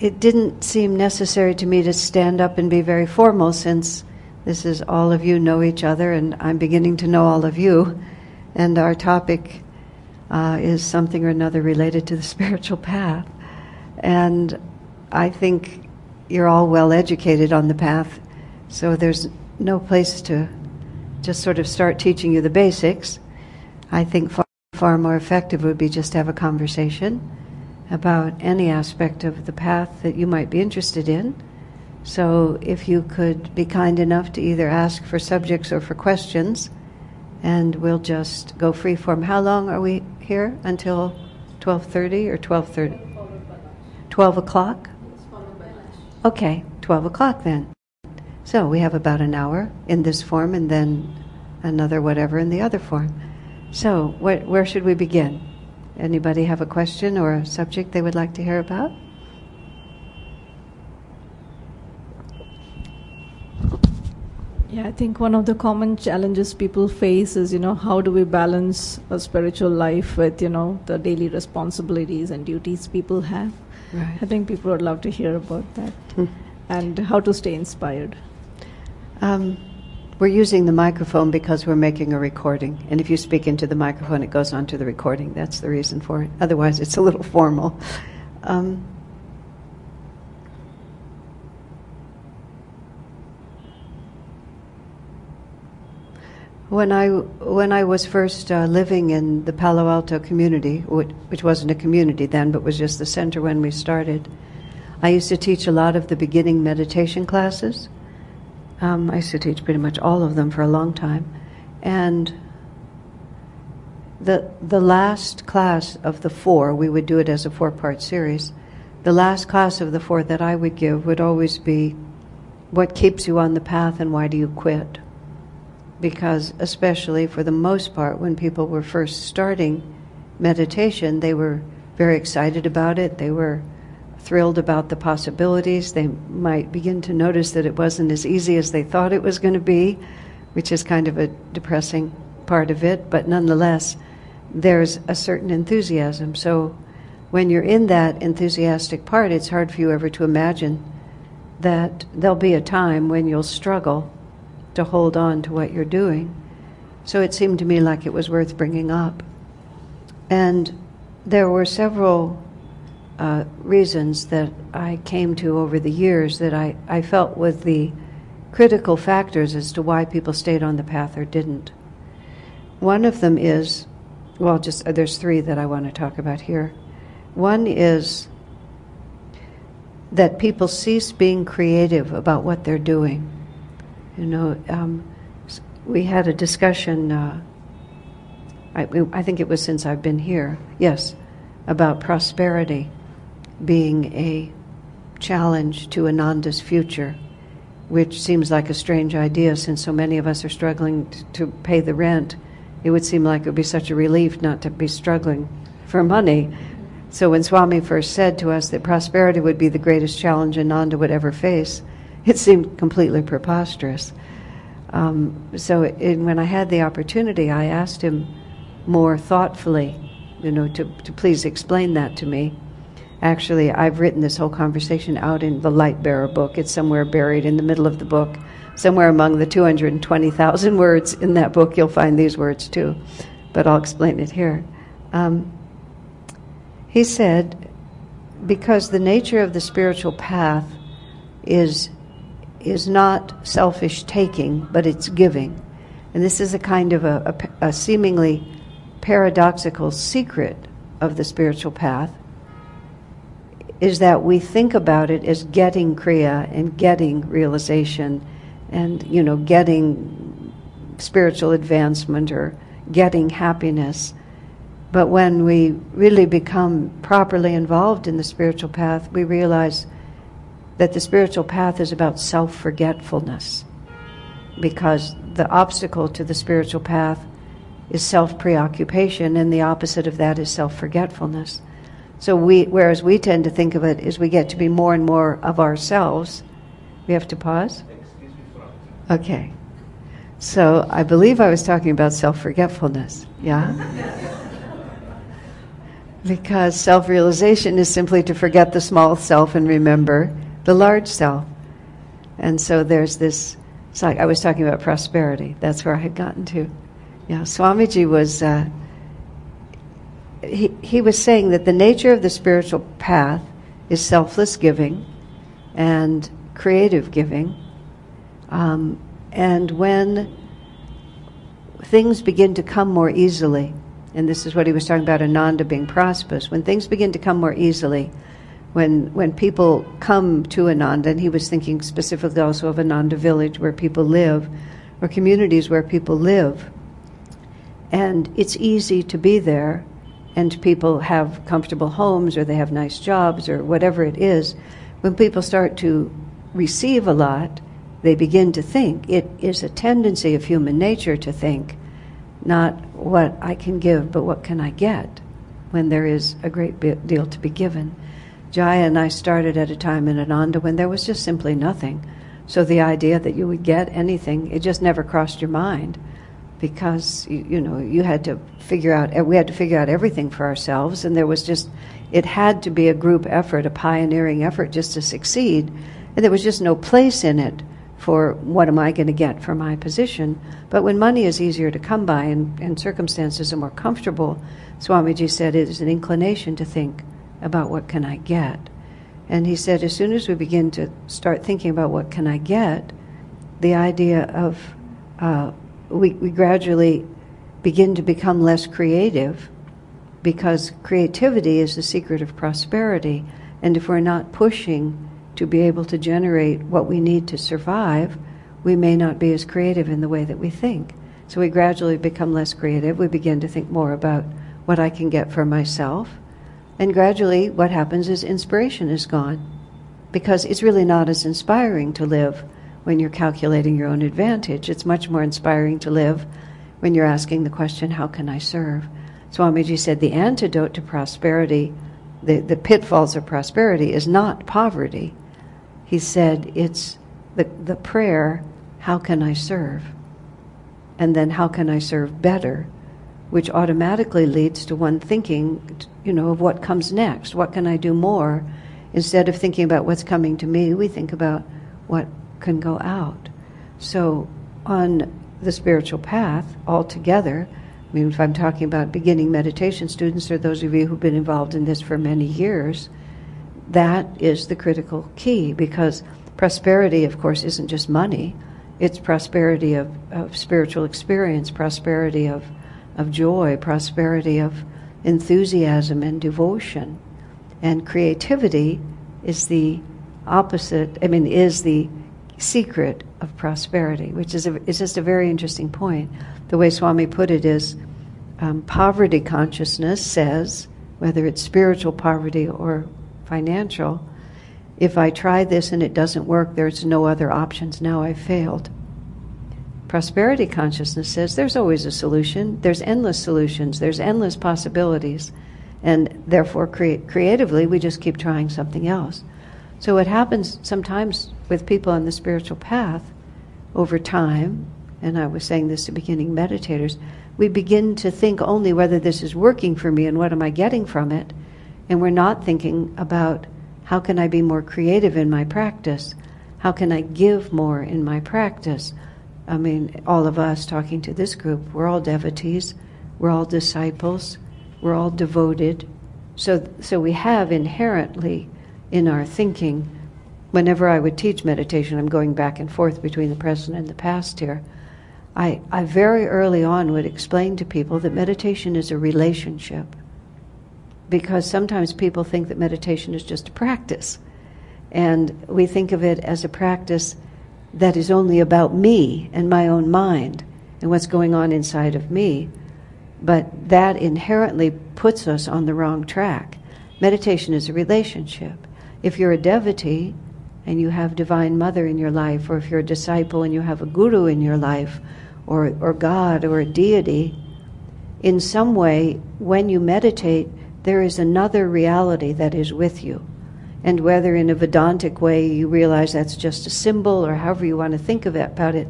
it didn't seem necessary to me to stand up and be very formal since this is all of you know each other and I'm beginning to know all of you. And our topic uh, is something or another related to the spiritual path. And I think you're all well educated on the path, so there's no place to just sort of start teaching you the basics. I think far, far more effective would be just to have a conversation about any aspect of the path that you might be interested in. So if you could be kind enough to either ask for subjects or for questions, and we'll just go free form. How long are we here? Until 12.30 or 12.30? 12 o'clock? Okay, 12 o'clock then. So we have about an hour in this form and then another whatever in the other form. So wh- where should we begin? Anybody have a question or a subject they would like to hear about? Yeah, I think one of the common challenges people face is, you know, how do we balance a spiritual life with, you know, the daily responsibilities and duties people have? Right. I think people would love to hear about that Hmm. and how to stay inspired. Um, we're using the microphone because we're making a recording. And if you speak into the microphone, it goes onto the recording. That's the reason for it. Otherwise, it's a little formal. Um, when I when I was first uh, living in the Palo Alto community, which, which wasn't a community then, but was just the center when we started, I used to teach a lot of the beginning meditation classes. Um, I used to teach pretty much all of them for a long time, and the the last class of the four, we would do it as a four part series. The last class of the four that I would give would always be, "What keeps you on the path, and why do you quit?" Because especially for the most part, when people were first starting meditation, they were very excited about it. They were thrilled about the possibilities. They might begin to notice that it wasn't as easy as they thought it was going to be, which is kind of a depressing part of it, but nonetheless, there's a certain enthusiasm. So when you're in that enthusiastic part, it's hard for you ever to imagine that there'll be a time when you'll struggle to hold on to what you're doing. So it seemed to me like it was worth bringing up. And there were several uh, reasons that I came to over the years that I, I felt were the critical factors as to why people stayed on the path or didn't. One of them is, well, just uh, there's three that I want to talk about here. One is that people cease being creative about what they're doing. You know, um, we had a discussion. Uh, I, I think it was since I've been here. Yes, about prosperity being a challenge to Ananda's future, which seems like a strange idea since so many of us are struggling t- to pay the rent. It would seem like it would be such a relief not to be struggling for money. So when Swami first said to us that prosperity would be the greatest challenge Ananda would ever face, it seemed completely preposterous. Um, so it, when I had the opportunity, I asked him more thoughtfully, you know, to, to please explain that to me. Actually, I've written this whole conversation out in the Light Bearer book. It's somewhere buried in the middle of the book. Somewhere among the 220,000 words in that book, you'll find these words too. But I'll explain it here. Um, he said, because the nature of the spiritual path is is not selfish taking, but it's giving. And this is a kind of a, a, a, seemingly paradoxical secret of the spiritual path is that we think about it as getting kriya and getting realization and you know getting spiritual advancement or getting happiness but when we really become properly involved in the spiritual path we realize that the spiritual path is about self forgetfulness. Because the obstacle to the spiritual path is self preoccupation, and the opposite of that is self forgetfulness. So, we, whereas we tend to think of it as we get to be more and more of ourselves, we have to pause? Okay. So, I believe I was talking about self forgetfulness. Yeah? because self realization is simply to forget the small self and remember the large self. And so there's this, it's like I was talking about prosperity. That's where I had gotten to. Yeah, Swamiji was, uh, he, he was saying that the nature of the spiritual path is selfless giving and creative giving. Um, and when things begin to come more easily, and this is what he was talking about Ananda being prosperous, when things begin to come more easily, when when people come to Ananda, and he was thinking specifically also of Ananda village where people live, or communities where people live, and it's easy to be there, and people have comfortable homes or they have nice jobs or whatever it is. When people start to receive a lot, they begin to think. It is a tendency of human nature to think, not what I can give, but what can I get when there is a great deal to be given. Jaya and I started at a time in Ananda when there was just simply nothing. So the idea that you would get anything, it just never crossed your mind because you, you, know you had to figure out we had to figure out everything for ourselves and there was just it had to be a group effort a pioneering effort just to succeed and there was just no place in it for what am I going to get for my position but when money is easier to come by and, and circumstances are more comfortable Swamiji said it is an inclination to think about what can I get. And he said, as soon as we begin to start thinking about what can I get, the idea of uh, we, we gradually begin to become less creative because creativity is the secret of prosperity. And if we're not pushing to be able to generate what we need to survive, we may not be as creative in the way that we think. So we gradually become less creative. We begin to think more about what I can get for myself and gradually, what happens is inspiration is gone because it's really not as inspiring to live when you're calculating your own advantage. It's much more inspiring to live when you're asking the question, How can I serve? Swamiji said the antidote to prosperity, the, the pitfalls of prosperity, is not poverty. He said it's the, the prayer, How can I serve? And then, How can I serve better? which automatically leads to one thinking, you know, of what comes next. What can I do more? Instead of thinking about what's coming to me, we think about what can go out. So, on the spiritual path altogether, I mean, if I'm talking about beginning meditation students or those of you who've been involved in this for many years, that is the critical key because prosperity, of course, isn't just money. It's prosperity of, of spiritual experience, prosperity of of joy, prosperity, of enthusiasm and devotion. And creativity is the opposite, I mean, is the secret of prosperity, which is, a, is just a very interesting point. The way Swami put it is um, poverty consciousness says, whether it's spiritual poverty or financial, if I try this and it doesn't work, there's no other options. Now I've failed. Prosperity consciousness says there's always a solution, there's endless solutions, there's endless possibilities, and therefore cre- creatively we just keep trying something else. So, what happens sometimes with people on the spiritual path over time, and I was saying this to beginning meditators, we begin to think only whether this is working for me and what am I getting from it, and we're not thinking about how can I be more creative in my practice? How can I give more in my practice? I mean, all of us talking to this group, we're all devotees, we're all disciples, we're all devoted. So, so we have inherently in our thinking, whenever I would teach meditation, I'm going back and forth between the present and the past here. I, I very early on would explain to people that meditation is a relationship. Because sometimes people think that meditation is just a practice. And we think of it as a practice that is only about me and my own mind and what's going on inside of me. But that inherently puts us on the wrong track. Meditation is a relationship. If you're a devotee and you have Divine Mother in your life, or if you're a disciple and you have a guru in your life, or, or God or a deity, in some way, when you meditate, there is another reality that is with you and whether in a Vedantic way you realize that's just a symbol or however you want to think of it, about it.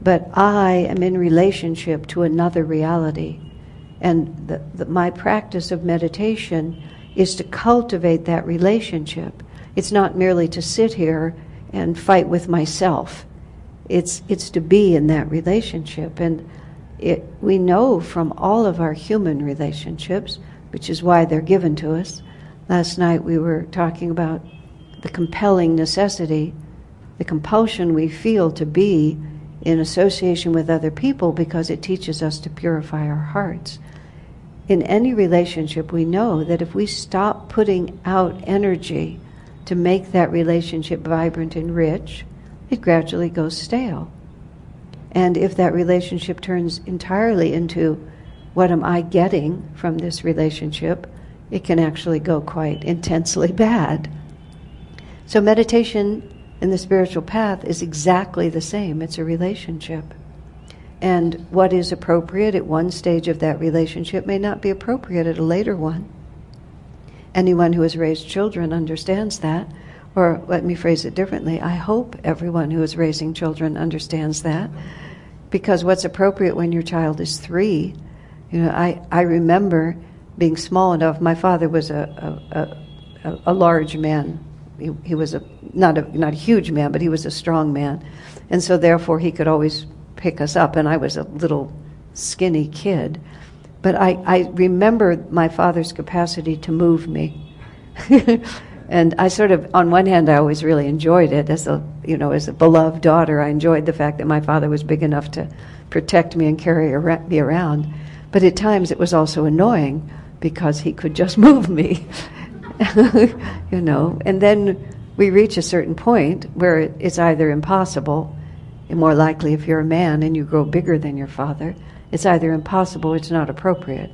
But I am in relationship to another reality. And the, the, my practice of meditation is to cultivate that relationship. It's not merely to sit here and fight with myself. It's, it's to be in that relationship. And it, we know from all of our human relationships, which is why they're given to us. Last night we were talking about the compelling necessity, the compulsion we feel to be in association with other people because it teaches us to purify our hearts. In any relationship, we know that if we stop putting out energy to make that relationship vibrant and rich, it gradually goes stale. And if that relationship turns entirely into what am I getting from this relationship, it can actually go quite intensely bad. So, meditation in the spiritual path is exactly the same it's a relationship. And what is appropriate at one stage of that relationship may not be appropriate at a later one. Anyone who has raised children understands that. Or let me phrase it differently I hope everyone who is raising children understands that. Because what's appropriate when your child is three, you know, I, I remember being small enough. My father was a, a, a, a large man. He, he was a not a not a huge man, but he was a strong man, and so therefore he could always pick us up. And I was a little skinny kid, but I, I remember my father's capacity to move me. and I sort of, on one hand, I always really enjoyed it as a, you know, as a beloved daughter. I enjoyed the fact that my father was big enough to protect me and carry me around. But at times it was also annoying because he could just move me, you know. And then we reach a certain point where it's either impossible, and more likely if you're a man and you grow bigger than your father, it's either impossible it's not appropriate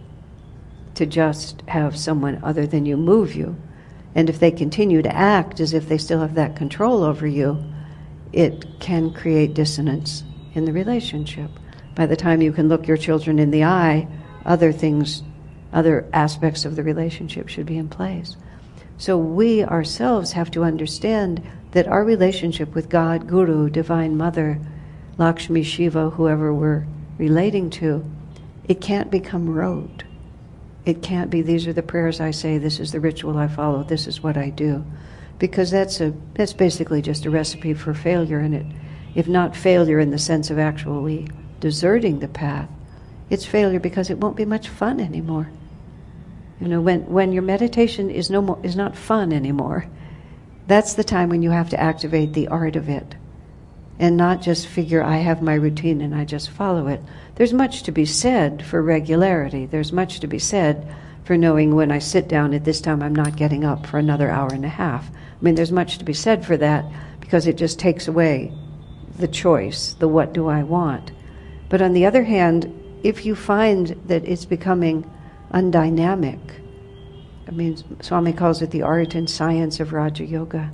to just have someone other than you move you. And if they continue to act as if they still have that control over you, it can create dissonance in the relationship. By the time you can look your children in the eye, other things, other aspects of the relationship should be in place. So we ourselves have to understand that our relationship with God, Guru, Divine Mother, Lakshmi, Shiva, whoever we're relating to, it can't become rote. It can't be, these are the prayers I say, this is the ritual I follow, this is what I do. Because that's, a, that's basically just a recipe for failure in it. If not failure in the sense of actually deserting the path. It's failure because it won't be much fun anymore. You know, when, when your meditation is, no more, is not fun anymore, that's the time when you have to activate the art of it and not just figure I have my routine and I just follow it. There's much to be said for regularity. There's much to be said for knowing when I sit down at this time I'm not getting up for another hour and a half. I mean, there's much to be said for that because it just takes away the choice, the what do I want. But on the other hand, if you find that it's becoming undynamic, I mean, Swami calls it the art and science of Raja Yoga.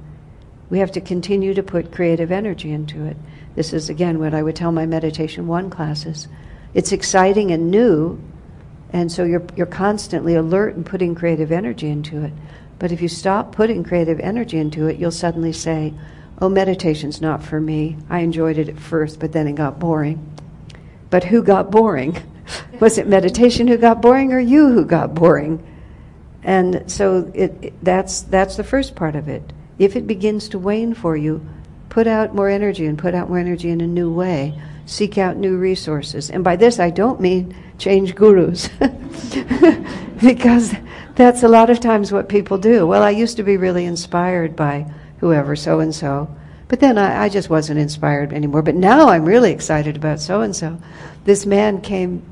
We have to continue to put creative energy into it. This is, again, what I would tell my Meditation 1 classes. It's exciting and new, and so you're, you're constantly alert and putting creative energy into it. But if you stop putting creative energy into it, you'll suddenly say, Oh, meditation's not for me. I enjoyed it at first, but then it got boring. But who got boring? Was it meditation who got boring or you who got boring? And so it, it, that's, that's the first part of it. If it begins to wane for you, put out more energy and put out more energy in a new way. Seek out new resources. And by this, I don't mean change gurus, because that's a lot of times what people do. Well, I used to be really inspired by whoever, so and so. But then I, I just wasn't inspired anymore. But now I'm really excited about so and so. This man came,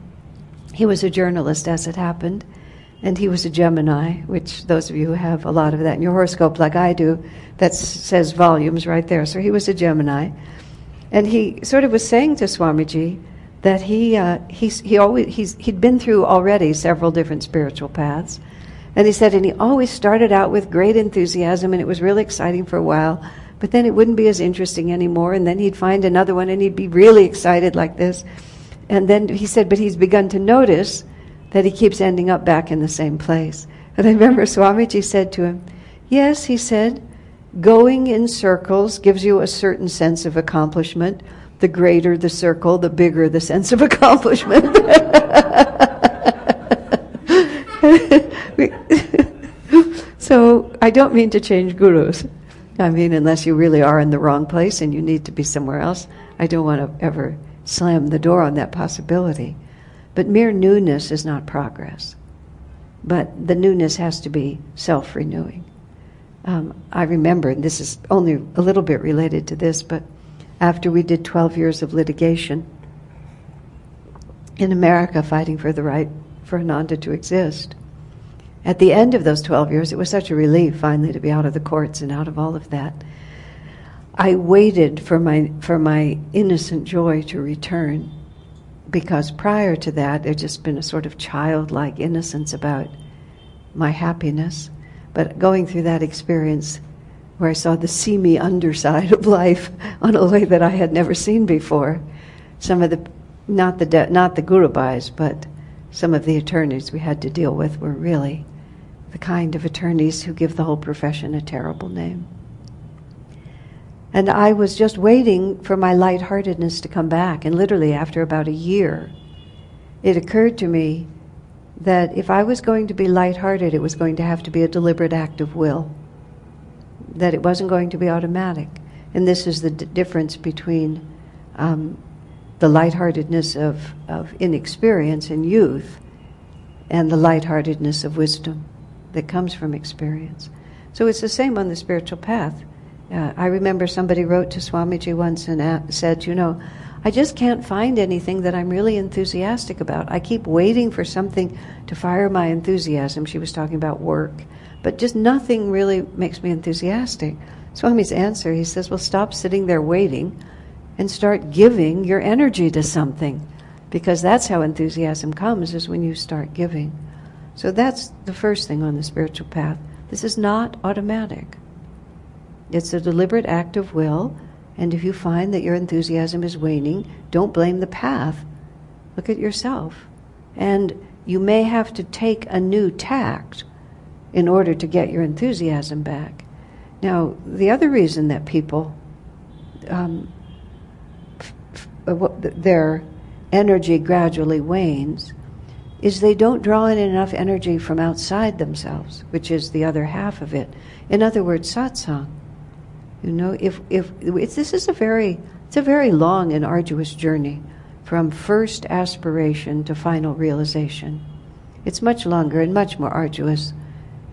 he was a journalist as it happened, and he was a Gemini, which those of you who have a lot of that in your horoscope, like I do, that says volumes right there. So he was a Gemini. And he sort of was saying to Swamiji that he, uh, he's, he always, he's, he'd been through already several different spiritual paths. And he said, and he always started out with great enthusiasm, and it was really exciting for a while but then it wouldn't be as interesting anymore. And then he'd find another one and he'd be really excited like this. And then he said, but he's begun to notice that he keeps ending up back in the same place. And I remember Swamiji said to him, Yes, he said, going in circles gives you a certain sense of accomplishment. The greater the circle, the bigger the sense of accomplishment. so I don't mean to change gurus. I mean, unless you really are in the wrong place and you need to be somewhere else, I don't want to ever slam the door on that possibility. But mere newness is not progress. But the newness has to be self renewing. Um, I remember, and this is only a little bit related to this, but after we did 12 years of litigation in America fighting for the right for Ananda to exist, at the end of those 12 years, it was such a relief finally to be out of the courts and out of all of that. I waited for my, for my innocent joy to return because prior to that, there'd just been a sort of childlike innocence about my happiness. But going through that experience where I saw the seamy underside of life on a way that I had never seen before, some of the, not the, de- not the gurubhais, but some of the attorneys we had to deal with were really the kind of attorneys who give the whole profession a terrible name. And I was just waiting for my lightheartedness to come back. And literally, after about a year, it occurred to me that if I was going to be lighthearted, it was going to have to be a deliberate act of will, that it wasn't going to be automatic. And this is the d- difference between um, the lightheartedness of, of inexperience and youth and the lightheartedness of wisdom that comes from experience. So it's the same on the spiritual path. Uh, I remember somebody wrote to Swamiji once and said, You know, I just can't find anything that I'm really enthusiastic about. I keep waiting for something to fire my enthusiasm. She was talking about work, but just nothing really makes me enthusiastic. Swami's answer, he says, Well, stop sitting there waiting and start giving your energy to something because that's how enthusiasm comes is when you start giving. So that's the first thing on the spiritual path. This is not automatic. It's a deliberate act of will, and if you find that your enthusiasm is waning, don't blame the path. Look at yourself. And you may have to take a new tact in order to get your enthusiasm back. Now, the other reason that people, um, f- f- their energy gradually wanes is they don't draw in enough energy from outside themselves, which is the other half of it. In other words, satsang. You know, if if this is a very it's a very long and arduous journey from first aspiration to final realization. It's much longer and much more arduous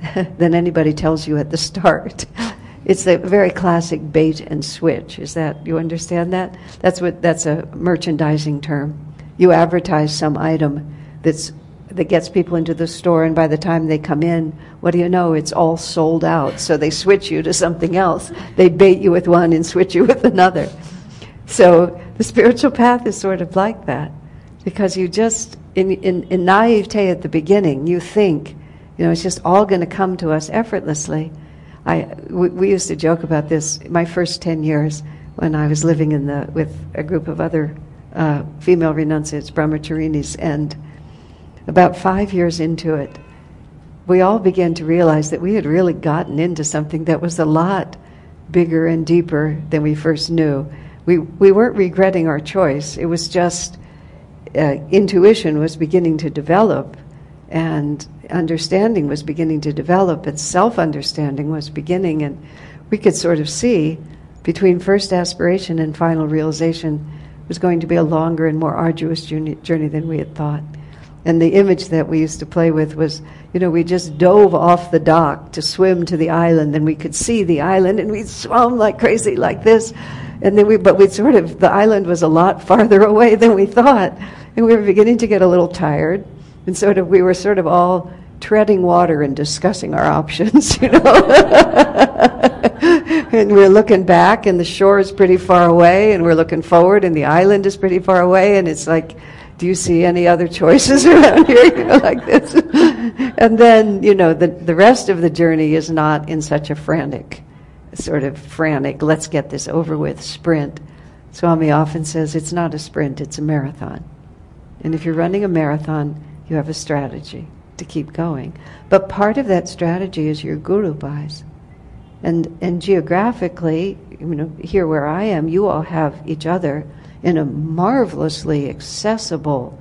than anybody tells you at the start. It's a very classic bait and switch. Is that you understand that? That's what that's a merchandising term. You advertise some item that's that gets people into the store, and by the time they come in, what do you know? It's all sold out. So they switch you to something else. They bait you with one and switch you with another. So the spiritual path is sort of like that, because you just, in, in, in naivete at the beginning, you think, you know, it's just all going to come to us effortlessly. I, we, we used to joke about this my first 10 years when I was living in the, with a group of other uh, female renunciates, brahmacharinis, and about five years into it, we all began to realize that we had really gotten into something that was a lot bigger and deeper than we first knew. We, we weren't regretting our choice, it was just uh, intuition was beginning to develop, and understanding was beginning to develop, and self understanding was beginning, and we could sort of see between first aspiration and final realization was going to be a longer and more arduous journey, journey than we had thought. And the image that we used to play with was, you know, we just dove off the dock to swim to the island, and we could see the island, and we swam like crazy like this. And then we, but we sort of, the island was a lot farther away than we thought. And we were beginning to get a little tired. And sort of, we were sort of all treading water and discussing our options, you know. and we're looking back, and the shore is pretty far away, and we're looking forward, and the island is pretty far away, and it's like, do you see any other choices around here you know, like this? And then you know the, the rest of the journey is not in such a frantic sort of frantic let's get this over with sprint. Swami often says it's not a sprint it's a marathon. And if you're running a marathon you have a strategy to keep going. But part of that strategy is your guru bhais and and geographically you know here where i am you all have each other in a marvelously accessible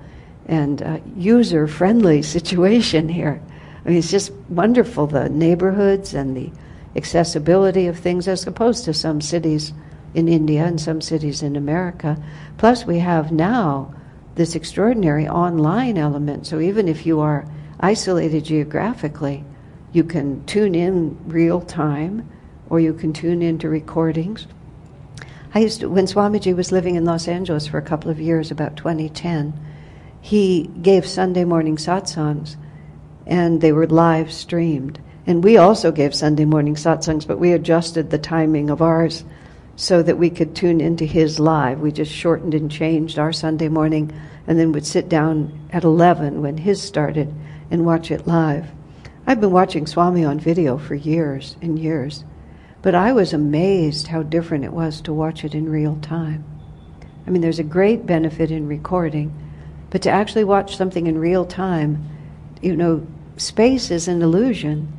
and uh, user friendly situation here. I mean, it's just wonderful the neighborhoods and the accessibility of things as opposed to some cities in India and some cities in America. Plus, we have now this extraordinary online element. So even if you are isolated geographically, you can tune in real time or you can tune into recordings. I used to, when Swamiji was living in Los Angeles for a couple of years, about 2010, he gave Sunday morning satsangs and they were live streamed. And we also gave Sunday morning satsangs, but we adjusted the timing of ours so that we could tune into his live. We just shortened and changed our Sunday morning and then would sit down at 11 when his started and watch it live. I've been watching Swami on video for years and years, but I was amazed how different it was to watch it in real time. I mean, there's a great benefit in recording, but to actually watch something in real time, you know, space is an illusion.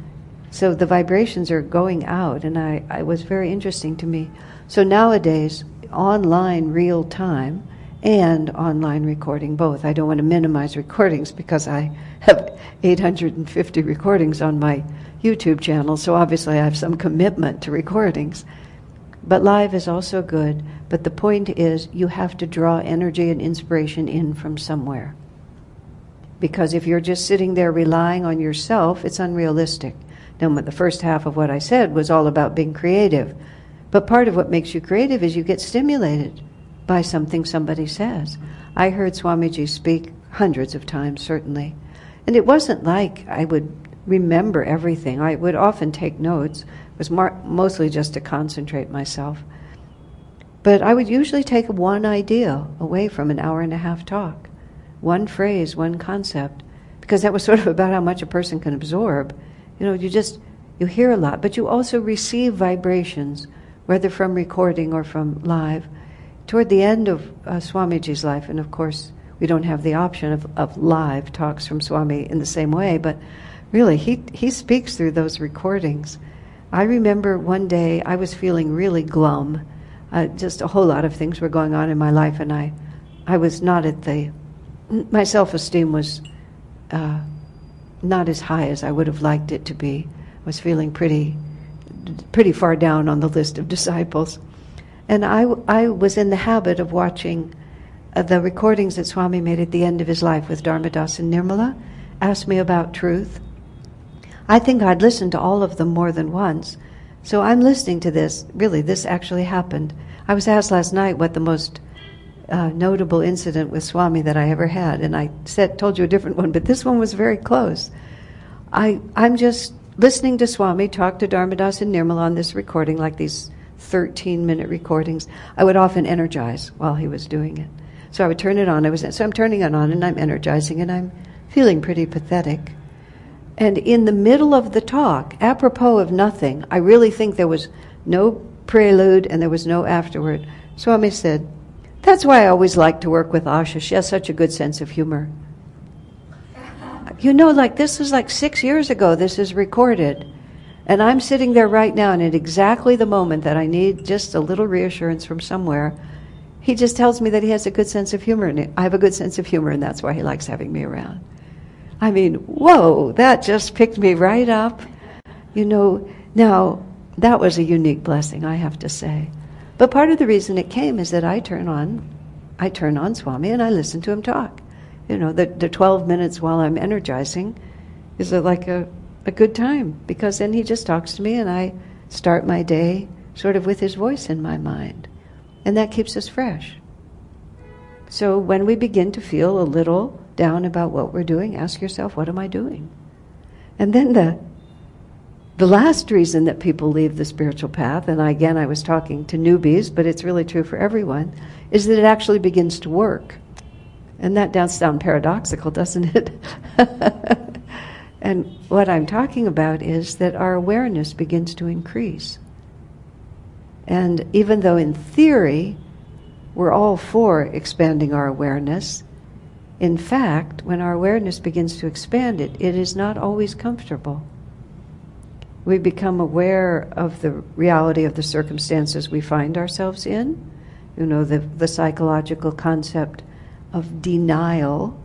So the vibrations are going out, and I, I was very interesting to me. So nowadays, online real time and online recording both. I don't want to minimize recordings because I have 850 recordings on my YouTube channel, so obviously I have some commitment to recordings. But live is also good, but the point is you have to draw energy and inspiration in from somewhere. Because if you're just sitting there relying on yourself, it's unrealistic. Now, the first half of what I said was all about being creative. But part of what makes you creative is you get stimulated by something somebody says. I heard Swamiji speak hundreds of times, certainly. And it wasn't like I would remember everything. I would often take notes. It was mar- mostly just to concentrate myself. But I would usually take one idea away from an hour and a half talk one phrase, one concept, because that was sort of about how much a person can absorb. You know, you just you hear a lot, but you also receive vibrations, whether from recording or from live. Toward the end of uh, Swamiji's life, and of course, we don't have the option of, of live talks from Swami in the same way, but really, he, he speaks through those recordings. I remember one day I was feeling really glum. Uh, just a whole lot of things were going on in my life, and I, I was not at the my self esteem was uh, not as high as I would have liked it to be. I was feeling pretty, pretty far down on the list of disciples. And I, I was in the habit of watching uh, the recordings that Swami made at the end of his life with Dharmadas and Nirmala, asked me about truth. I think I'd listened to all of them more than once. So I'm listening to this. Really, this actually happened. I was asked last night what the most uh, notable incident with Swami that I ever had, and I said told you a different one, but this one was very close. I I'm just listening to Swami talk to Dharmadas and Nirmal on this recording, like these 13 minute recordings. I would often energize while he was doing it, so I would turn it on. I was so I'm turning it on and I'm energizing and I'm feeling pretty pathetic. And in the middle of the talk, apropos of nothing, I really think there was no prelude and there was no afterward. Swami said, that's why I always like to work with Asha. She has such a good sense of humor. You know, like this is like six years ago, this is recorded. And I'm sitting there right now, and at exactly the moment that I need just a little reassurance from somewhere, he just tells me that he has a good sense of humor, and I have a good sense of humor, and that's why he likes having me around. I mean, whoa, that just picked me right up. You know, now, that was a unique blessing, I have to say. But part of the reason it came is that I turn on, I turn on Swami and I listen to him talk. You know, the, the 12 minutes while I'm energizing is a, like a, a good time because then he just talks to me and I start my day sort of with his voice in my mind. And that keeps us fresh. So when we begin to feel a little down about what we're doing, ask yourself, what am I doing? And then the the last reason that people leave the spiritual path, and again I was talking to newbies, but it's really true for everyone, is that it actually begins to work. And that does sound paradoxical, doesn't it? and what I'm talking about is that our awareness begins to increase. And even though in theory we're all for expanding our awareness, in fact, when our awareness begins to expand it, it is not always comfortable we become aware of the reality of the circumstances we find ourselves in. You know, the, the psychological concept of denial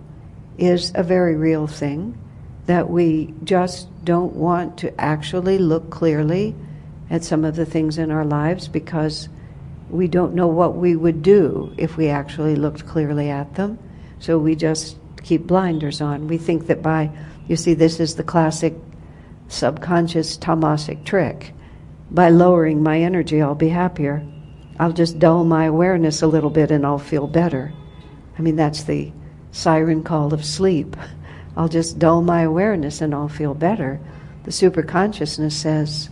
is a very real thing. that we just don't want to actually look clearly at some of the things in our lives because we don't know what we would do if we actually looked clearly at them. So we just keep blinders on. We think that by, you see, this is the classic subconscious tamasic trick. By lowering my energy, I'll be happier. I'll just dull my awareness a little bit and I'll feel better. I mean, that's the siren call of sleep. I'll just dull my awareness and I'll feel better. The superconsciousness says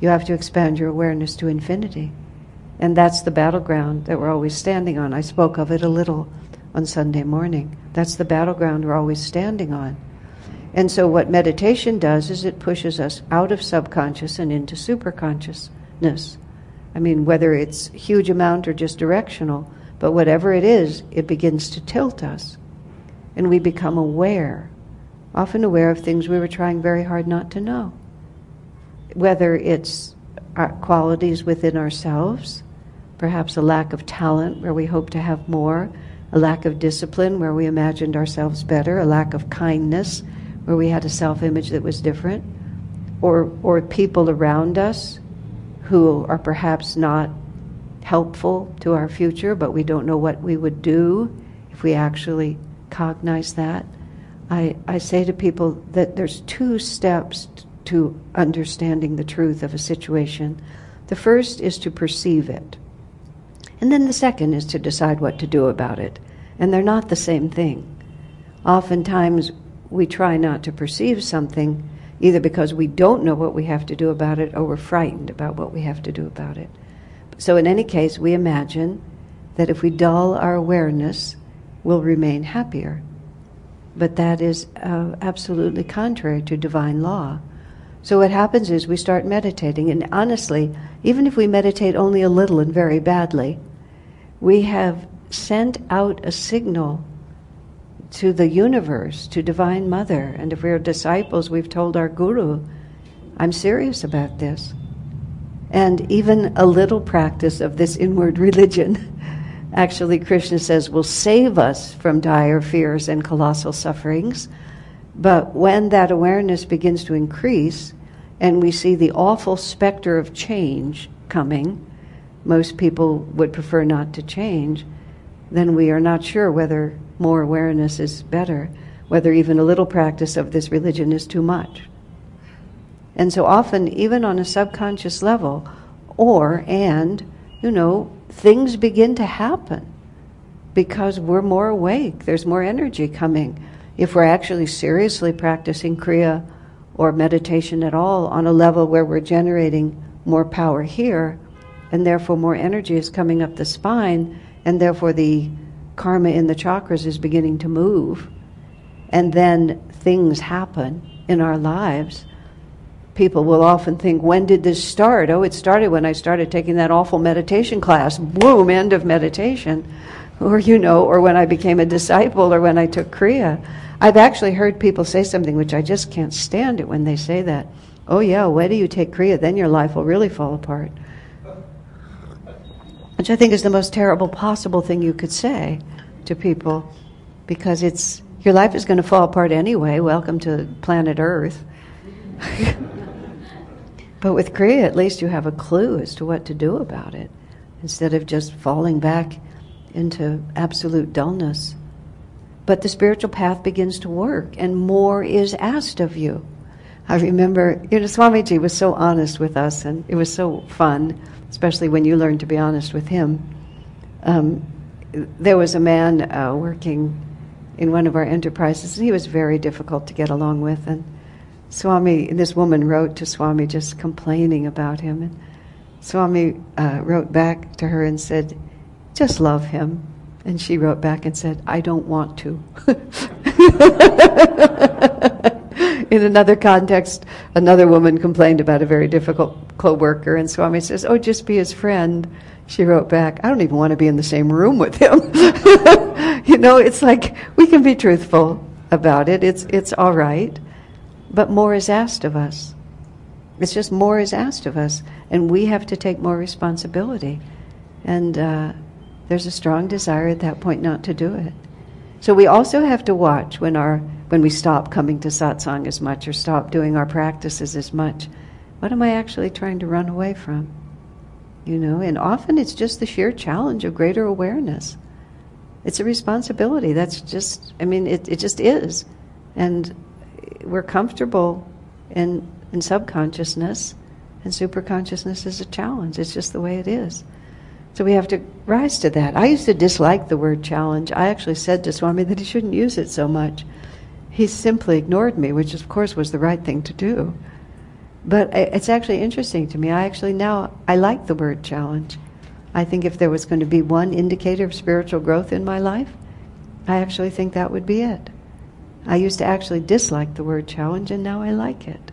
you have to expand your awareness to infinity. And that's the battleground that we're always standing on. I spoke of it a little on Sunday morning. That's the battleground we're always standing on. And so, what meditation does is it pushes us out of subconscious and into superconsciousness. I mean, whether it's huge amount or just directional, but whatever it is, it begins to tilt us. And we become aware, often aware of things we were trying very hard not to know. Whether it's qualities within ourselves, perhaps a lack of talent where we hope to have more, a lack of discipline where we imagined ourselves better, a lack of kindness where we had a self image that was different, or, or people around us who are perhaps not helpful to our future, but we don't know what we would do if we actually cognize that. I, I say to people that there's two steps to understanding the truth of a situation. The first is to perceive it. And then the second is to decide what to do about it. And they're not the same thing. Oftentimes, we try not to perceive something either because we don't know what we have to do about it or we're frightened about what we have to do about it. So, in any case, we imagine that if we dull our awareness, we'll remain happier. But that is uh, absolutely contrary to divine law. So what happens is we start meditating, and honestly, even if we meditate only a little and very badly, we have sent out a signal to the universe, to Divine Mother. And if we're disciples, we've told our Guru, I'm serious about this. And even a little practice of this inward religion, actually, Krishna says, will save us from dire fears and colossal sufferings. But when that awareness begins to increase and we see the awful specter of change coming, most people would prefer not to change, then we are not sure whether more awareness is better, whether even a little practice of this religion is too much. And so often, even on a subconscious level, or, and, you know, things begin to happen because we're more awake, there's more energy coming. If we're actually seriously practicing Kriya or meditation at all on a level where we're generating more power here, and therefore more energy is coming up the spine, and therefore the karma in the chakras is beginning to move, and then things happen in our lives. People will often think, when did this start? Oh, it started when I started taking that awful meditation class. Boom, end of meditation. Or, you know, or when I became a disciple or when I took Kriya. I've actually heard people say something which I just can't stand it when they say that. Oh, yeah, wait do you take Kriya, then your life will really fall apart which I think is the most terrible possible thing you could say to people because it's your life is going to fall apart anyway. Welcome to planet Earth. but with Kriya, at least you have a clue as to what to do about it instead of just falling back into absolute dullness. But the spiritual path begins to work, and more is asked of you. I remember, you know, Swamiji was so honest with us, and it was so fun especially when you learn to be honest with him. Um, there was a man uh, working in one of our enterprises, and he was very difficult to get along with. And Swami, this woman wrote to Swami just complaining about him. And Swami uh, wrote back to her and said, Just love him. And she wrote back and said, I don't want to. in another context, another woman complained about a very difficult co-worker, and Swami says, "Oh, just be his friend." She wrote back, "I don't even want to be in the same room with him." you know, it's like we can be truthful about it. It's it's all right, but more is asked of us. It's just more is asked of us, and we have to take more responsibility. And uh, there's a strong desire at that point not to do it. So we also have to watch when our when we stop coming to satsang as much or stop doing our practices as much. What am I actually trying to run away from? You know, and often it's just the sheer challenge of greater awareness. It's a responsibility. That's just, I mean, it, it just is. And we're comfortable in, in subconsciousness, and superconsciousness is a challenge. It's just the way it is. So we have to rise to that. I used to dislike the word challenge. I actually said to Swami that he shouldn't use it so much. He simply ignored me, which of course was the right thing to do. But it's actually interesting to me. I actually now I like the word challenge. I think if there was going to be one indicator of spiritual growth in my life, I actually think that would be it. I used to actually dislike the word challenge, and now I like it.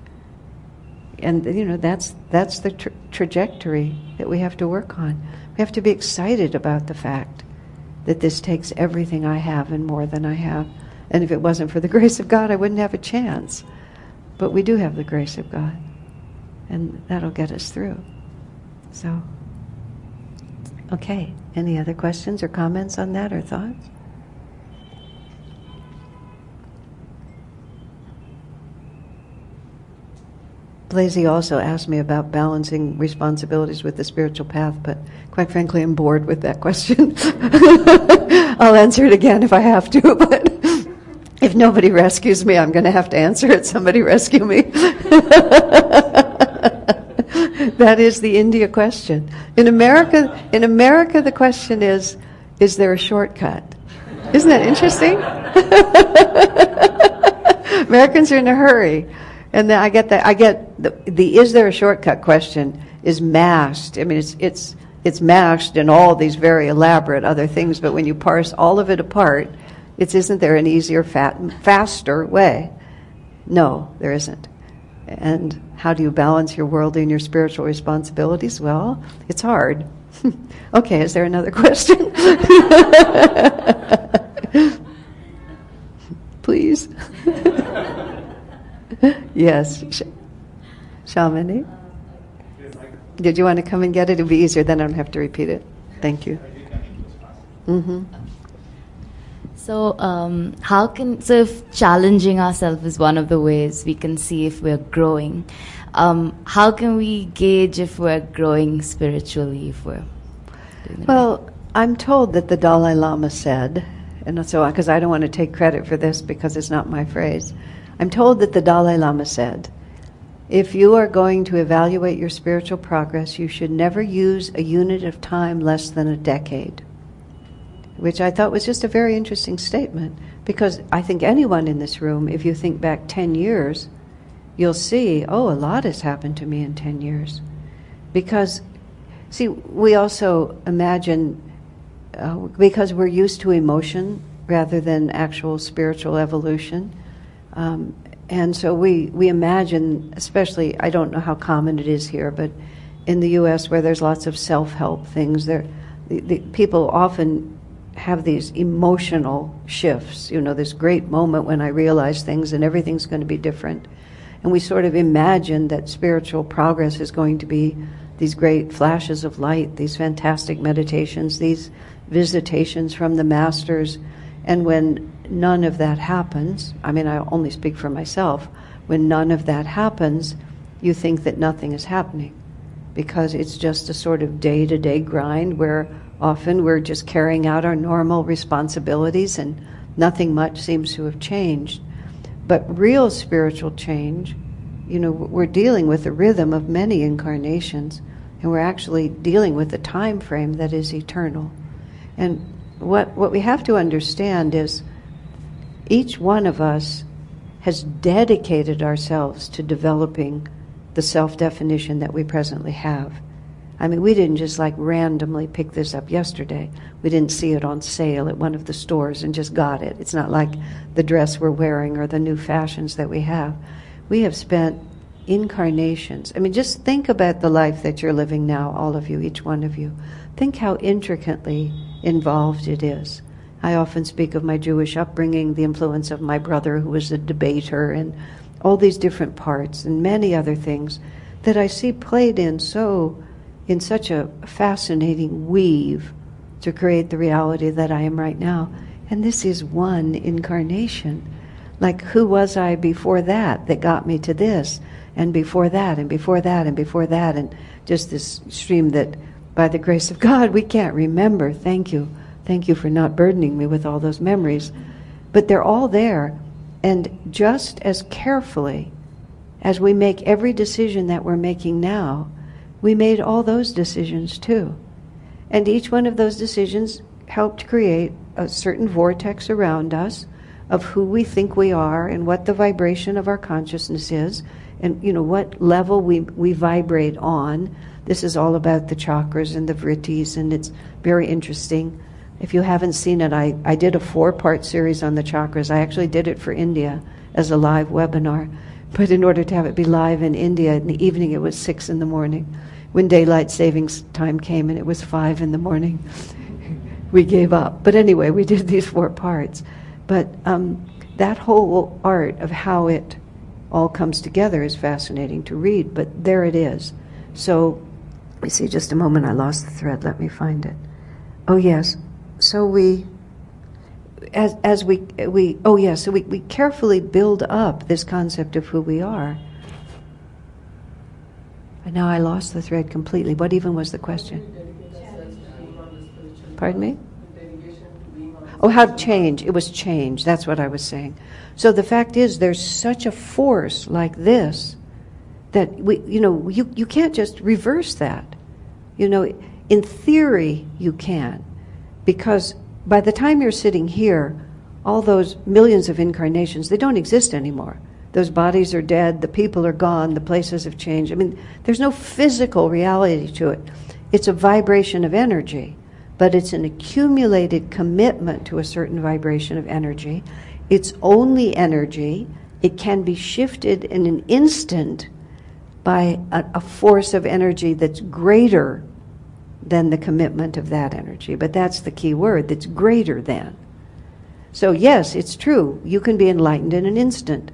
And you know that's that's the tra- trajectory that we have to work on. We have to be excited about the fact that this takes everything I have and more than I have. And if it wasn't for the grace of God, I wouldn't have a chance. But we do have the grace of God. And that'll get us through. So, okay. Any other questions or comments on that or thoughts? Blazy also asked me about balancing responsibilities with the spiritual path, but quite frankly, I'm bored with that question. I'll answer it again if I have to, but if nobody rescues me, I'm going to have to answer it. Somebody rescue me. that is the India question. In America, in America, the question is: Is there a shortcut? Isn't that interesting? Americans are in a hurry. And then I get that. I get the, the is there a shortcut question is masked. I mean, it's it's it's masked in all these very elaborate other things. But when you parse all of it apart, it's isn't there an easier, fat, faster way? No, there isn't. And how do you balance your worldly and your spiritual responsibilities? Well, it's hard. okay, is there another question? Please. yes. Sh-? Did you want to come and get it? It'd be easier, then I don't have to repeat it. Thank you. Mm-hmm. So, um, how can so if challenging ourselves is one of the ways we can see if we're growing, um, how can we gauge if we're growing spiritually? If we're well, I'm told that the Dalai Lama said, and so because I don't want to take credit for this because it's not my phrase, I'm told that the Dalai Lama said, if you are going to evaluate your spiritual progress, you should never use a unit of time less than a decade. Which I thought was just a very interesting statement because I think anyone in this room, if you think back 10 years, you'll see, oh, a lot has happened to me in 10 years. Because, see, we also imagine, uh, because we're used to emotion rather than actual spiritual evolution, um, and so we, we imagine, especially, I don't know how common it is here, but in the U.S., where there's lots of self help things, there, the, the, people often have these emotional shifts. You know, this great moment when I realize things and everything's going to be different. And we sort of imagine that spiritual progress is going to be these great flashes of light, these fantastic meditations, these visitations from the masters. And when none of that happens, I mean, I only speak for myself, when none of that happens, you think that nothing is happening because it's just a sort of day to day grind where often we're just carrying out our normal responsibilities and nothing much seems to have changed. But real spiritual change, you know, we're dealing with the rhythm of many incarnations and we're actually dealing with a time frame that is eternal. And what, what we have to understand is each one of us has dedicated ourselves to developing the self definition that we presently have. I mean, we didn't just like randomly pick this up yesterday. We didn't see it on sale at one of the stores and just got it. It's not like the dress we're wearing or the new fashions that we have. We have spent incarnations. I mean, just think about the life that you're living now, all of you, each one of you. Think how intricately involved it is. I often speak of my Jewish upbringing, the influence of my brother, who was a debater, and all these different parts, and many other things that I see played in so, in such a fascinating weave to create the reality that I am right now. And this is one incarnation. Like, who was I before that that got me to this? And before that, and before that, and before that, and just this stream that, by the grace of God, we can't remember. Thank you. Thank you for not burdening me with all those memories. But they're all there. And just as carefully as we make every decision that we're making now, we made all those decisions too. And each one of those decisions helped create a certain vortex around us of who we think we are and what the vibration of our consciousness is and you know what level we, we vibrate on. This is all about the chakras and the vrittis and it's very interesting. If you haven't seen it, I, I did a four part series on the chakras. I actually did it for India as a live webinar. But in order to have it be live in India in the evening, it was six in the morning. When daylight savings time came and it was five in the morning, we gave up. But anyway, we did these four parts. But um, that whole art of how it all comes together is fascinating to read. But there it is. So, me see, just a moment, I lost the thread. Let me find it. Oh, yes. So we as, as we, we, oh yes, yeah, so we, we carefully build up this concept of who we are. And now I lost the thread completely. What even was the question? Pardon me? Oh, how change. It was change. That's what I was saying. So the fact is, there's such a force like this that we, you know, you, you can't just reverse that. You know, in theory, you can. Because by the time you're sitting here, all those millions of incarnations, they don't exist anymore. Those bodies are dead, the people are gone, the places have changed. I mean, there's no physical reality to it. It's a vibration of energy, but it's an accumulated commitment to a certain vibration of energy. It's only energy. It can be shifted in an instant by a, a force of energy that's greater than the commitment of that energy. But that's the key word that's greater than. So, yes, it's true. You can be enlightened in an instant.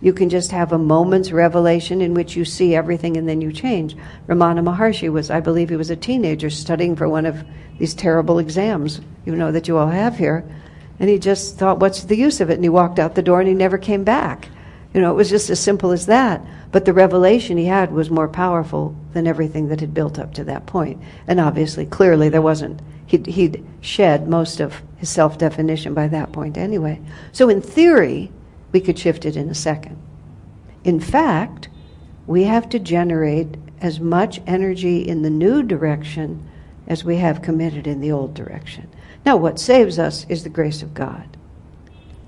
You can just have a moment's revelation in which you see everything and then you change. Ramana Maharshi was, I believe, he was a teenager studying for one of these terrible exams, you know, that you all have here. And he just thought, what's the use of it? And he walked out the door and he never came back. You know, it was just as simple as that. But the revelation he had was more powerful than everything that had built up to that point. And obviously, clearly, there wasn't. He'd, he'd shed most of his self definition by that point anyway. So, in theory, we could shift it in a second. In fact, we have to generate as much energy in the new direction as we have committed in the old direction. Now, what saves us is the grace of God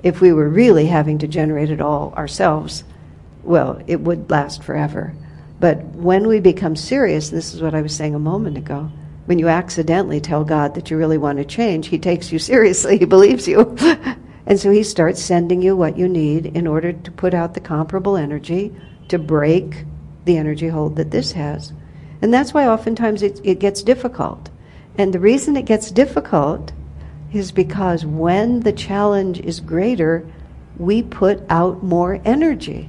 if we were really having to generate it all ourselves, well, it would last forever. But when we become serious, this is what I was saying a moment ago, when you accidentally tell God that you really want to change, He takes you seriously, He believes you. and so He starts sending you what you need in order to put out the comparable energy to break the energy hold that this has. And that's why oftentimes it, it gets difficult. And the reason it gets difficult is because when the challenge is greater, we put out more energy.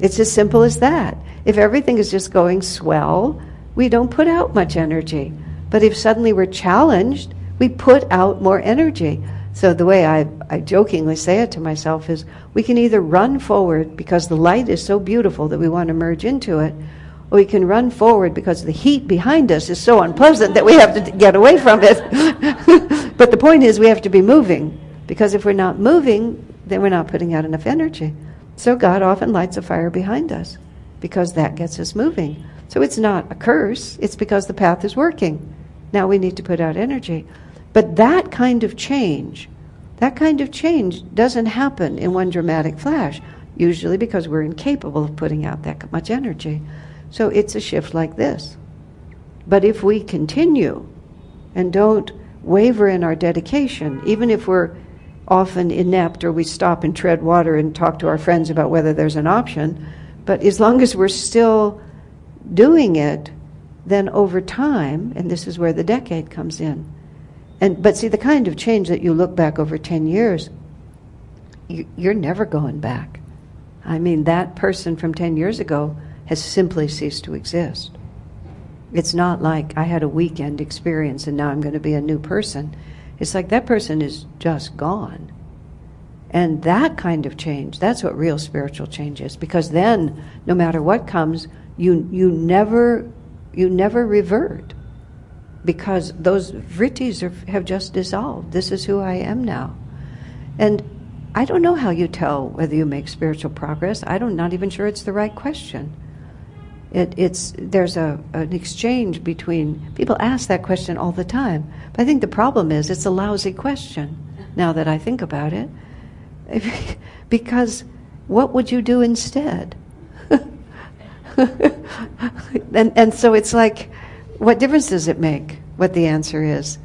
It's as simple as that. If everything is just going swell, we don't put out much energy. But if suddenly we're challenged, we put out more energy. So the way I, I jokingly say it to myself is we can either run forward because the light is so beautiful that we want to merge into it, or we can run forward because the heat behind us is so unpleasant that we have to get away from it. but the point is, we have to be moving because if we're not moving, then we're not putting out enough energy. So God often lights a fire behind us because that gets us moving. So it's not a curse, it's because the path is working. Now we need to put out energy. But that kind of change, that kind of change doesn't happen in one dramatic flash, usually because we're incapable of putting out that much energy. So it's a shift like this. But if we continue and don't waver in our dedication, even if we're often inept or we stop and tread water and talk to our friends about whether there's an option, but as long as we're still doing it, then over time, and this is where the decade comes in. And but see the kind of change that you look back over 10 years, you, you're never going back. I mean, that person from 10 years ago has simply ceased to exist. It's not like I had a weekend experience and now I'm going to be a new person. It's like that person is just gone. And that kind of change, that's what real spiritual change is. Because then, no matter what comes, you, you, never, you never revert. Because those vrittis are, have just dissolved. This is who I am now. And I don't know how you tell whether you make spiritual progress. I don't, not even sure it's the right question. It, it's there's a an exchange between people ask that question all the time. But I think the problem is it's a lousy question. Now that I think about it, because what would you do instead? and and so it's like, what difference does it make what the answer is?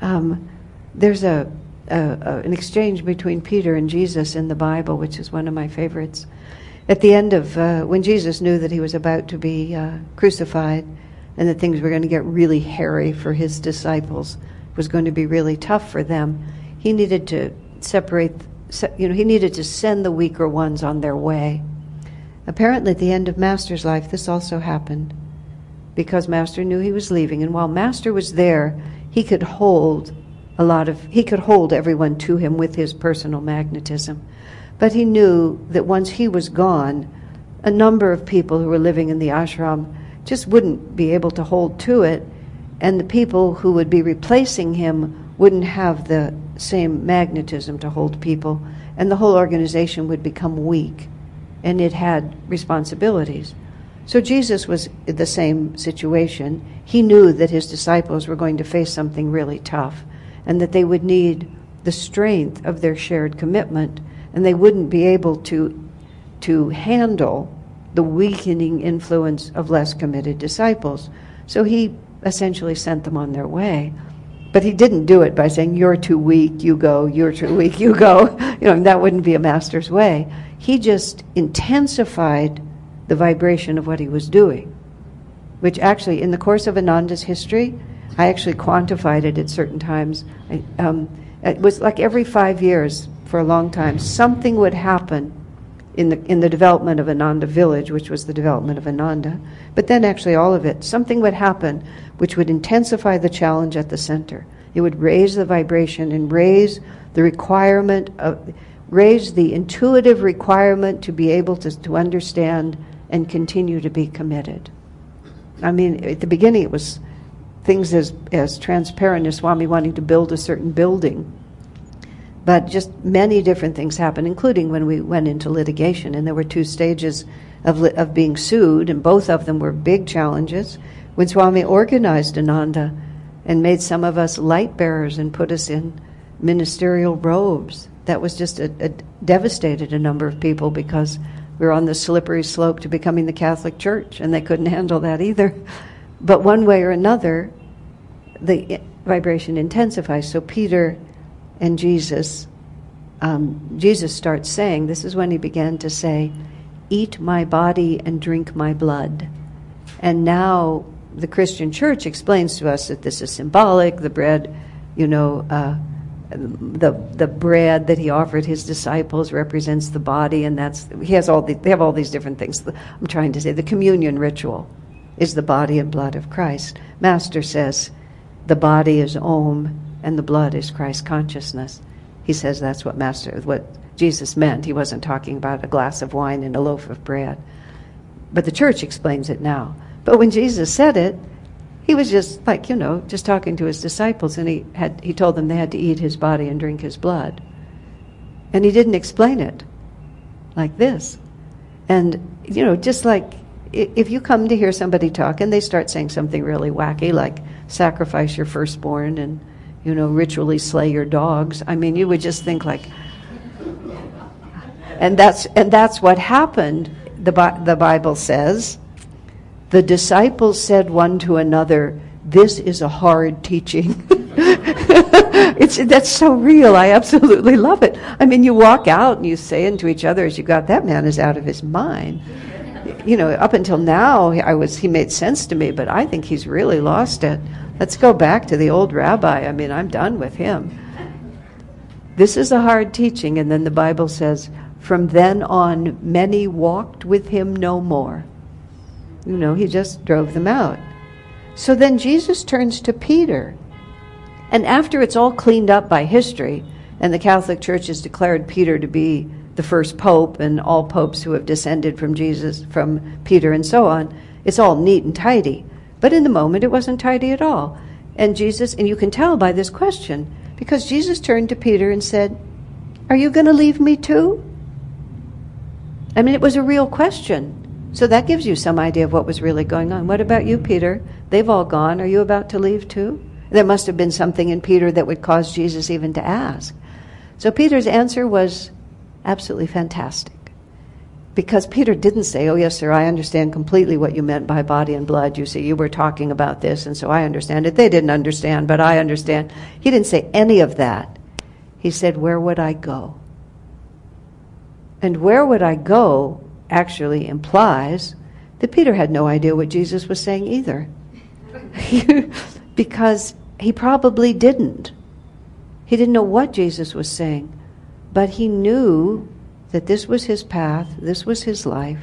Um, there's a an exchange between Peter and Jesus in the Bible, which is one of my favorites. At the end of uh, when Jesus knew that he was about to be uh, crucified and that things were going to get really hairy for his disciples, was going to be really tough for them, he needed to separate, you know, he needed to send the weaker ones on their way. Apparently, at the end of Master's life, this also happened because Master knew he was leaving, and while Master was there, he could hold a lot of, he could hold everyone to him with his personal magnetism. But he knew that once he was gone, a number of people who were living in the ashram just wouldn't be able to hold to it, and the people who would be replacing him wouldn't have the same magnetism to hold people, and the whole organization would become weak, and it had responsibilities. So Jesus was in the same situation. He knew that his disciples were going to face something really tough and that they would need the strength of their shared commitment, and they wouldn't be able to, to handle the weakening influence of less committed disciples. So he essentially sent them on their way. But he didn't do it by saying, You're too weak, you go, you're too weak, you go. You know, that wouldn't be a master's way. He just intensified the vibration of what he was doing, which actually, in the course of Ananda's history, I actually quantified it at certain times. I, um, it was like every five years for a long time, something would happen in the in the development of Ananda Village, which was the development of Ananda. But then, actually, all of it, something would happen which would intensify the challenge at the center. It would raise the vibration and raise the requirement of raise the intuitive requirement to be able to, to understand and continue to be committed. I mean, at the beginning, it was things as, as transparent as Swami wanting to build a certain building. But just many different things happened, including when we went into litigation, and there were two stages of, li- of being sued, and both of them were big challenges. When Swami organized Ananda and made some of us light bearers and put us in ministerial robes, that was just a, a devastated a number of people because we were on the slippery slope to becoming the Catholic Church, and they couldn't handle that either. But one way or another, the vibration intensifies. So Peter and Jesus, um, Jesus starts saying, this is when he began to say, Eat my body and drink my blood. And now the Christian church explains to us that this is symbolic. The bread, you know, uh, the the bread that he offered his disciples represents the body, and that's he has all the, they have all these different things. I'm trying to say the communion ritual is the body and blood of Christ. Master says the body is Om and the blood is Christ consciousness. He says that's what Master, what Jesus meant. He wasn't talking about a glass of wine and a loaf of bread. But the church explains it now. But when Jesus said it, he was just like, you know, just talking to his disciples and he had he told them they had to eat his body and drink his blood. And he didn't explain it like this. And you know, just like if you come to hear somebody talk and they start saying something really wacky, like sacrifice your firstborn and you know ritually slay your dogs, I mean, you would just think like, and that's and that's what happened. The the Bible says, the disciples said one to another, "This is a hard teaching." it's that's so real. I absolutely love it. I mean, you walk out and you say unto each other as you got that man is out of his mind you know, up until now, I was he made sense to me, but I think he's really lost it. Let's go back to the old rabbi. I mean, I'm done with him. This is a hard teaching, and then the Bible says, from then on, many walked with him no more. You know, he just drove them out. So then Jesus turns to Peter. And after it's all cleaned up by history, And the Catholic Church has declared Peter to be the first pope and all popes who have descended from Jesus, from Peter, and so on. It's all neat and tidy. But in the moment, it wasn't tidy at all. And Jesus, and you can tell by this question, because Jesus turned to Peter and said, Are you going to leave me too? I mean, it was a real question. So that gives you some idea of what was really going on. What about you, Peter? They've all gone. Are you about to leave too? There must have been something in Peter that would cause Jesus even to ask. So Peter's answer was absolutely fantastic. Because Peter didn't say, Oh, yes, sir, I understand completely what you meant by body and blood. You see, you were talking about this, and so I understand it. They didn't understand, but I understand. He didn't say any of that. He said, Where would I go? And where would I go actually implies that Peter had no idea what Jesus was saying either. because he probably didn't. He didn't know what Jesus was saying, but he knew that this was his path, this was his life.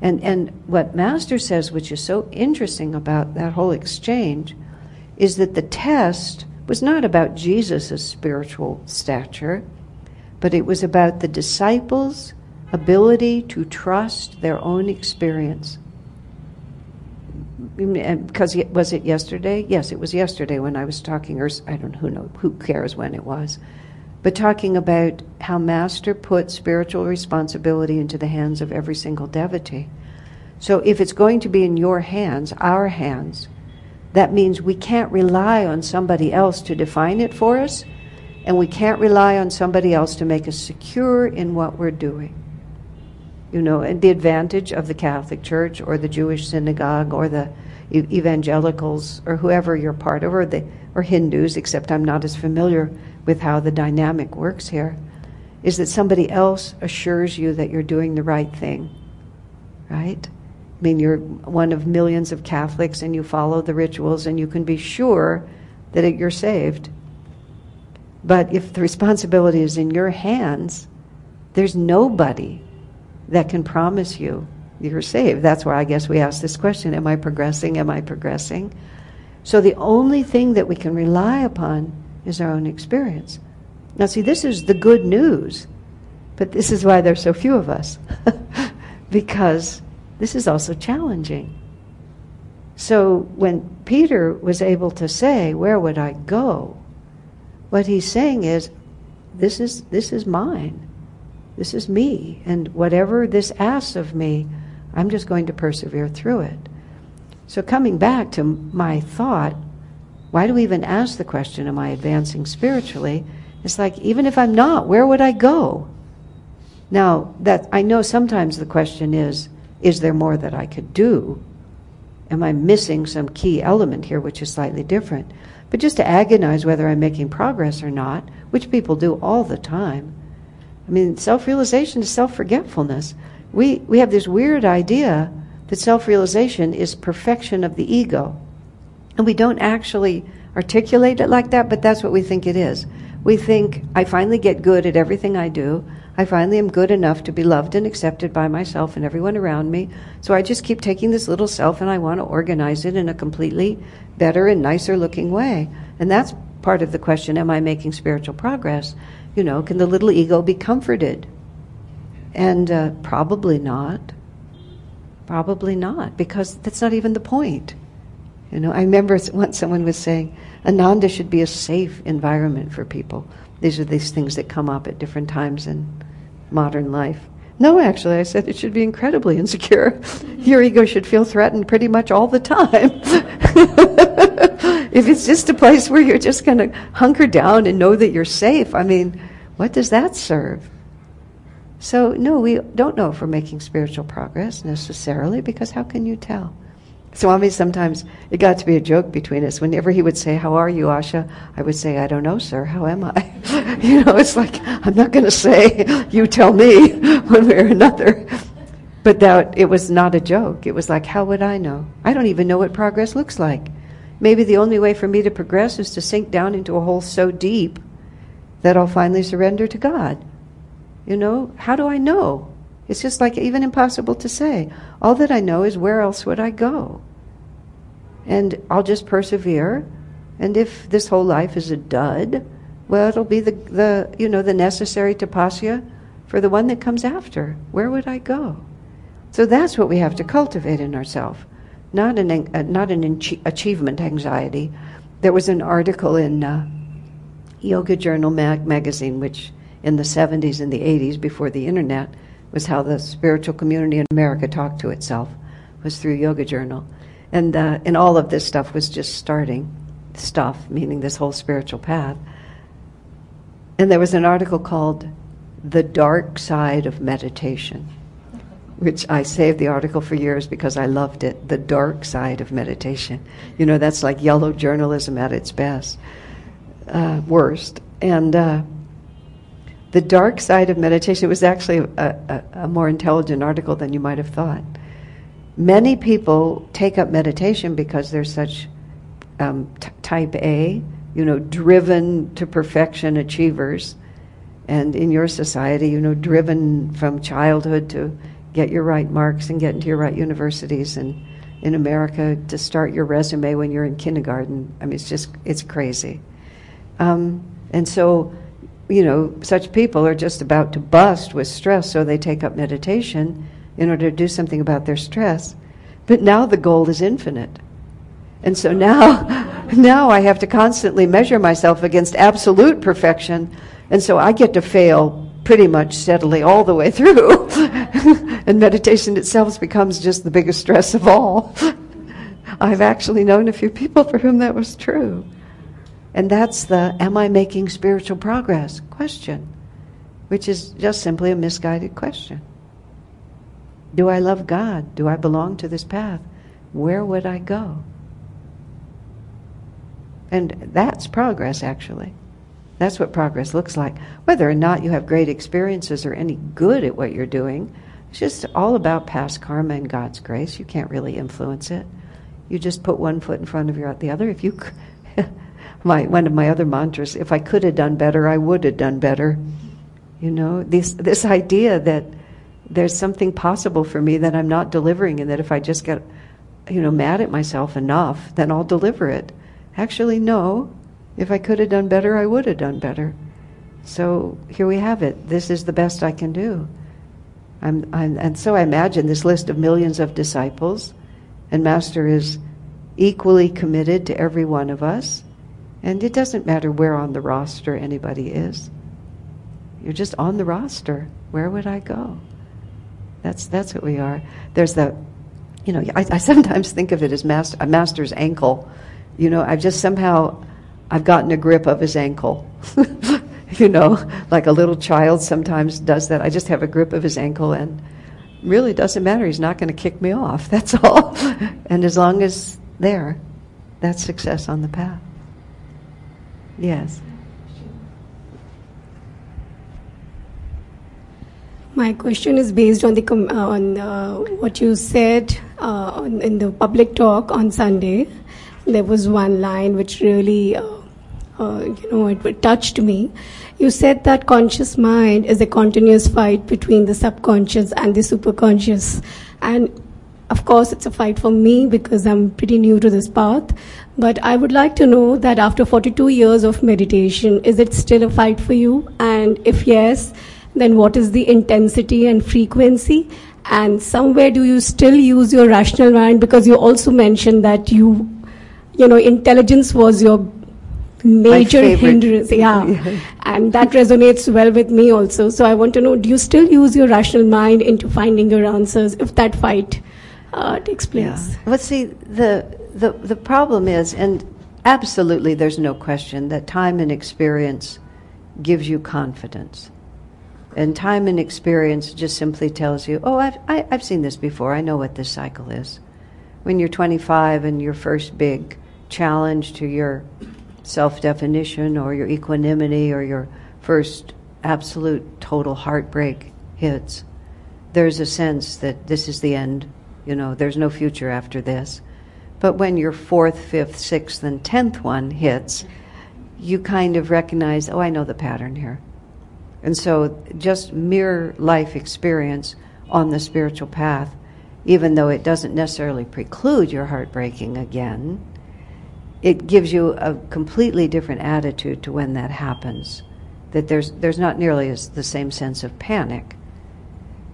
And, and what Master says, which is so interesting about that whole exchange, is that the test was not about Jesus' spiritual stature, but it was about the disciples' ability to trust their own experience. Mm, because was it yesterday? Yes, it was yesterday when I was talking, or I don't who know who cares when it was, but talking about how Master put spiritual responsibility into the hands of every single devotee. So if it's going to be in your hands, our hands, that means we can't rely on somebody else to define it for us, and we can't rely on somebody else to make us secure in what we're doing you know, and the advantage of the Catholic Church or the Jewish synagogue or the evangelicals or whoever you're part of, or the or Hindus, except I'm not as familiar with how the dynamic works here, is that somebody else assures you that you're doing the right thing. Right? I mean, you're one of millions of Catholics and you follow the rituals and you can be sure that it, you're saved. But if the responsibility is in your hands, there's nobody that can promise you you're saved. That's why I guess we ask this question Am I progressing? Am I progressing? So the only thing that we can rely upon is our own experience. Now, see, this is the good news, but this is why there's so few of us, because this is also challenging. So when Peter was able to say, Where would I go? what he's saying is, This is, this is mine. This is me. And whatever this asks of me, I'm just going to persevere through it. So, coming back to my thought, why do we even ask the question, Am I advancing spiritually? It's like, even if I'm not, where would I go? Now, that I know sometimes the question is, Is there more that I could do? Am I missing some key element here which is slightly different? But just to agonize whether I'm making progress or not, which people do all the time, I mean, self realization is self forgetfulness. We, we have this weird idea that self realization is perfection of the ego. And we don't actually articulate it like that, but that's what we think it is. We think, I finally get good at everything I do. I finally am good enough to be loved and accepted by myself and everyone around me. So I just keep taking this little self and I want to organize it in a completely better and nicer looking way. And that's part of the question am I making spiritual progress? You know, can the little ego be comforted? And uh, probably not. Probably not, because that's not even the point. You know, I remember once someone was saying, Ananda should be a safe environment for people. These are these things that come up at different times in modern life. No, actually, I said it should be incredibly insecure. Your ego should feel threatened pretty much all the time. if it's just a place where you're just going to hunker down and know that you're safe, I mean, what does that serve? So, no, we don't know if we're making spiritual progress necessarily because how can you tell? Swami sometimes, it got to be a joke between us. Whenever he would say, How are you, Asha? I would say, I don't know, sir. How am I? you know, it's like, I'm not going to say, You tell me, one way or another. But that it was not a joke. It was like, How would I know? I don't even know what progress looks like. Maybe the only way for me to progress is to sink down into a hole so deep that I'll finally surrender to God. You know, how do I know? It's just like even impossible to say. All that I know is where else would I go? And I'll just persevere. And if this whole life is a dud, Well, it'll be the, the you know the necessary tapasya for the one that comes after. Where would I go? So that's what we have to cultivate in ourselves, not an uh, not an achievement anxiety. There was an article in uh, Yoga Journal mag- magazine, which in the 70s and the 80s, before the internet, was how the spiritual community in America talked to itself, was through Yoga Journal. And, uh, and all of this stuff was just starting. Stuff, meaning this whole spiritual path. And there was an article called The Dark Side of Meditation, which I saved the article for years because I loved it. The Dark Side of Meditation. You know, that's like yellow journalism at its best, uh, worst. And uh, the dark side of meditation was actually a, a, a more intelligent article than you might have thought. Many people take up meditation because they're such um, t- type A, you know, driven to perfection achievers. And in your society, you know, driven from childhood to get your right marks and get into your right universities. And in America, to start your resume when you're in kindergarten. I mean, it's just, it's crazy. Um, and so, you know, such people are just about to bust with stress, so they take up meditation in order to do something about their stress. But now the goal is infinite. And so now, now I have to constantly measure myself against absolute perfection. And so I get to fail pretty much steadily all the way through. and meditation itself becomes just the biggest stress of all. I've actually known a few people for whom that was true. And that's the am I making spiritual progress question, which is just simply a misguided question. Do I love God? Do I belong to this path? Where would I go? And that's progress, actually. That's what progress looks like. Whether or not you have great experiences or any good at what you're doing, it's just all about past karma and God's grace. You can't really influence it. You just put one foot in front of your, the other. If you, my one of my other mantras, if I could have done better, I would have done better. You know, this this idea that there's something possible for me that I'm not delivering, and that if I just get, you know, mad at myself enough, then I'll deliver it. Actually, no. If I could have done better, I would have done better. So here we have it. This is the best I can do. I'm, I'm, and so I imagine this list of millions of disciples, and Master is equally committed to every one of us. And it doesn't matter where on the roster anybody is. You're just on the roster. Where would I go? That's that's what we are. There's the, you know, I, I sometimes think of it as master, a master's ankle. You know, I've just somehow, I've gotten a grip of his ankle. you know, like a little child sometimes does that. I just have a grip of his ankle and really doesn't matter. He's not going to kick me off. That's all. and as long as there, that's success on the path. Yes. My question is based on the com- uh, on uh, what you said uh, on, in the public talk on Sunday. There was one line which really, uh, uh, you know, it, it touched me. You said that conscious mind is a continuous fight between the subconscious and the superconscious, and of course, it's a fight for me because I'm pretty new to this path. But I would like to know that after 42 years of meditation, is it still a fight for you? And if yes, then what is the intensity and frequency? And somewhere do you still use your rational mind? Because you also mentioned that you, you know, intelligence was your major hindrance. Yeah. yeah. And that resonates well with me also. So I want to know, do you still use your rational mind into finding your answers if that fight uh, takes place? Yeah. Let's see, the, the, the problem is, and absolutely there's no question that time and experience gives you confidence. And time and experience just simply tells you, oh, I've, I, have i have seen this before. I know what this cycle is. When you're 25 and your first big challenge to your self definition or your equanimity or your first absolute total heartbreak hits, there's a sense that this is the end. You know, there's no future after this. But when your fourth, fifth, sixth, and tenth one hits, you kind of recognize, oh, I know the pattern here. And so, just mere life experience on the spiritual path, even though it doesn't necessarily preclude your heartbreaking again, it gives you a completely different attitude to when that happens. That there's, there's not nearly as the same sense of panic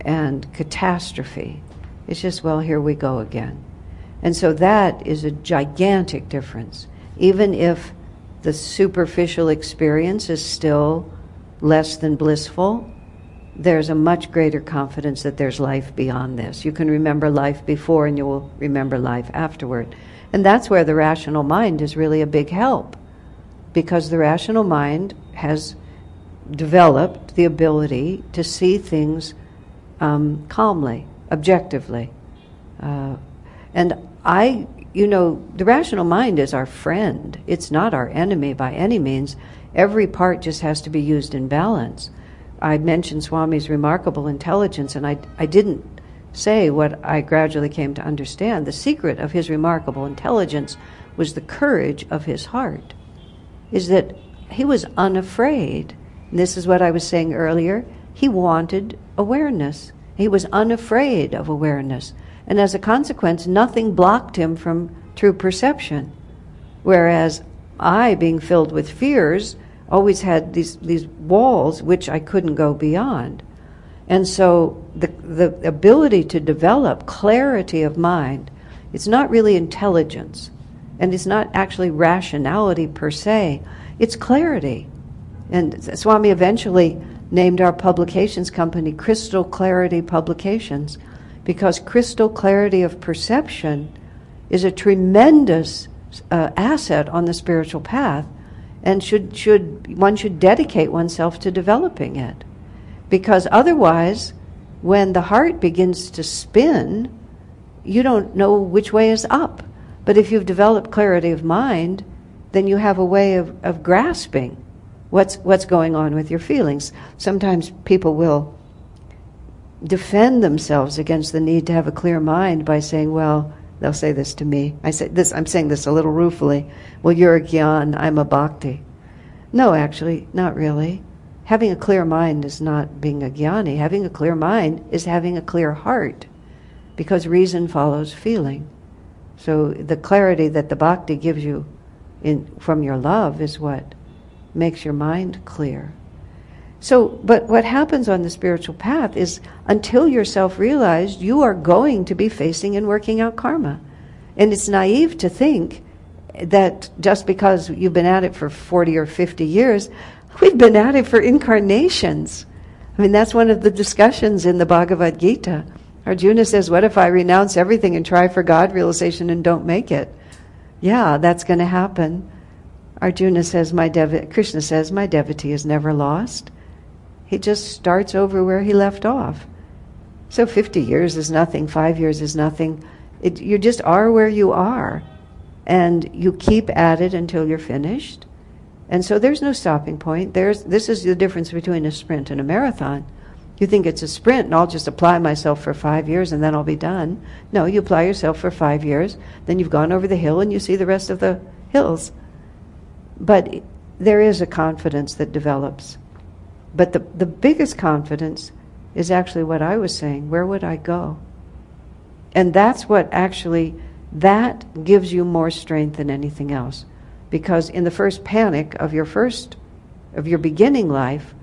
and catastrophe. It's just, well, here we go again. And so that is a gigantic difference. Even if the superficial experience is still less than blissful, there's a much greater confidence that there's life beyond this. You can remember life before and you will remember life afterward. And that's where the rational mind is really a big help. Because the rational mind has developed the ability to see things um, calmly, objectively. Uh, and I, you know, the rational mind is our friend. It's not our enemy by any means. Every part just has to be used in balance. I mentioned Swami's remarkable intelligence, and I, I didn't say what I gradually came to understand. The secret of his remarkable intelligence was the courage of his heart, is that he was unafraid. And this is what I was saying earlier. He wanted awareness. He was unafraid of awareness. And as a consequence, nothing blocked him from true perception. Whereas I, being filled with fears, always had these, these walls which I couldn't go beyond. And so the, the ability to develop clarity of mind, it's not really intelligence, and it's not actually rationality per se, it's clarity. And Swami eventually named our publications company Crystal Clarity Publications because crystal clarity of perception is a tremendous uh, asset on the spiritual path and should, should one should dedicate oneself to developing it. Because otherwise when the heart begins to spin you don't know which way is up. But if you've developed clarity of mind then you have a way of, of grasping what's what's going on with your feelings. Sometimes people will defend themselves against the need to have a clear mind by saying, well, they'll say this to me. I say this, I'm saying this a little ruefully. Well, you're a gyan, I'm a bhakti. No, actually, not really. Having a clear mind is not being a jnani. Having a clear mind is having a clear heart, because reason follows feeling. So the clarity that the bhakti gives you in, from your love is what makes your mind clear. So, but what happens on the spiritual path is until you're self realized, you are going to be facing and working out karma. And it's naive to think that just because you've been at it for 40 or 50 years, we've been at it for incarnations. I mean, that's one of the discussions in the Bhagavad Gita. Arjuna says, What if I renounce everything and try for God realization and don't make it? Yeah, that's going to happen. Arjuna says, my dev- Krishna says, My devotee is never lost. He just starts over where he left off. So 50 years is nothing, five years is nothing. It, you just are where you are. And you keep at it until you're finished. And so there's no stopping point. There's, this is the difference between a sprint and a marathon. You think it's a sprint and I'll just apply myself for five years and then I'll be done. No, you apply yourself for five years, then you've gone over the hill and you see the rest of the hills. But there is a confidence that develops. But the, the biggest confidence is actually what I was saying where would I go? And that's what actually, that gives you more strength than anything else. Because in the first panic of your first, of your beginning life,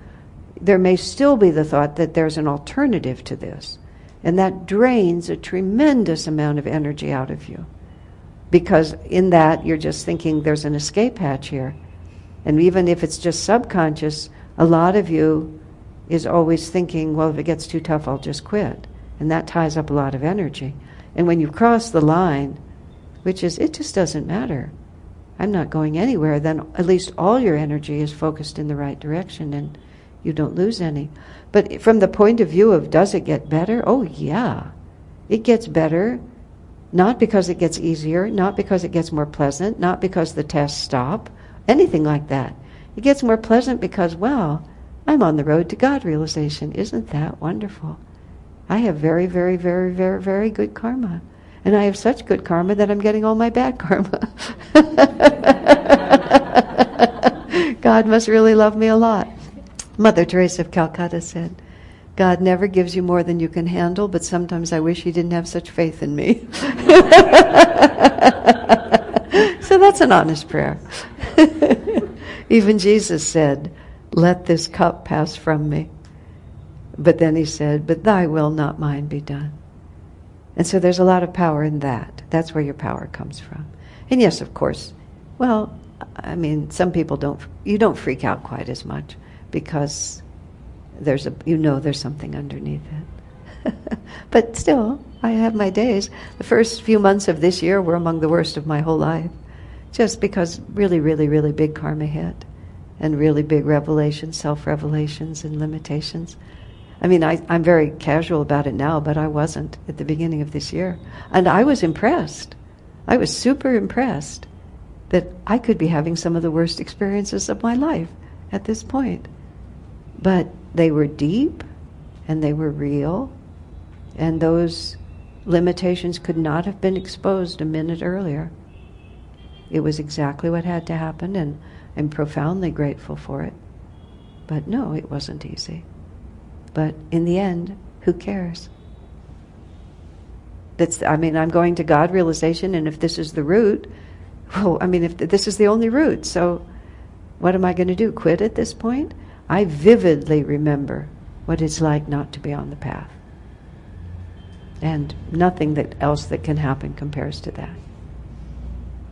there may still be the thought that there's an alternative to this. And that drains a tremendous amount of energy out of you. Because in that, you're just thinking there's an escape hatch here. And even if it's just subconscious, a lot of you is always thinking, well, if it gets too tough, I'll just quit. And that ties up a lot of energy. And when you cross the line, which is, it just doesn't matter. I'm not going anywhere, then at least all your energy is focused in the right direction and you don't lose any. But from the point of view of does it get better? Oh, yeah. It gets better, not because it gets easier, not because it gets more pleasant, not because the tests stop, anything like that. It gets more pleasant because, well, I'm on the road to God realization. Isn't that wonderful? I have very, very, very, very, very good karma. And I have such good karma that I'm getting all my bad karma. God must really love me a lot. Mother Teresa of Calcutta said, God never gives you more than you can handle, but sometimes I wish He didn't have such faith in me. so that's an honest prayer. Even Jesus said, Let this cup pass from me. But then he said, But thy will, not mine, be done. And so there's a lot of power in that. That's where your power comes from. And yes, of course, well, I mean, some people don't, you don't freak out quite as much because there's a, you know there's something underneath it. but still, I have my days. The first few months of this year were among the worst of my whole life. Just because really, really, really big karma hit. And really big revelations, self revelations, and limitations. I mean, I, I'm very casual about it now, but I wasn't at the beginning of this year. And I was impressed. I was super impressed that I could be having some of the worst experiences of my life at this point. But they were deep and they were real, and those limitations could not have been exposed a minute earlier. It was exactly what had to happen, and I'm profoundly grateful for it. But no, it wasn't easy. But in the end, who cares? That's, I mean, I'm going to God realization, and if this is the route, well, I mean, if this is the only route, so what am I going to do? Quit at this point? I vividly remember what it's like not to be on the path. And nothing that else that can happen compares to that.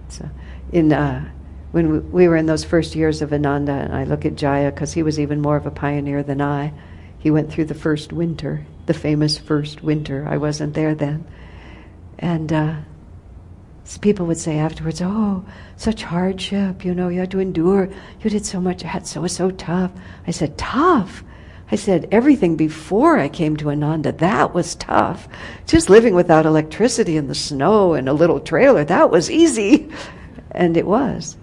So, in uh, when we, we were in those first years of Ananda, and I look at Jaya because he was even more of a pioneer than I. He went through the first winter, the famous first winter. I wasn't there then, and uh, people would say afterwards, "Oh, such hardship! You know, you had to endure. You did so much. It so was so tough." I said, "Tough." I said, everything before I came to Ananda, that was tough. Just living without electricity in the snow and a little trailer, that was easy. And it was.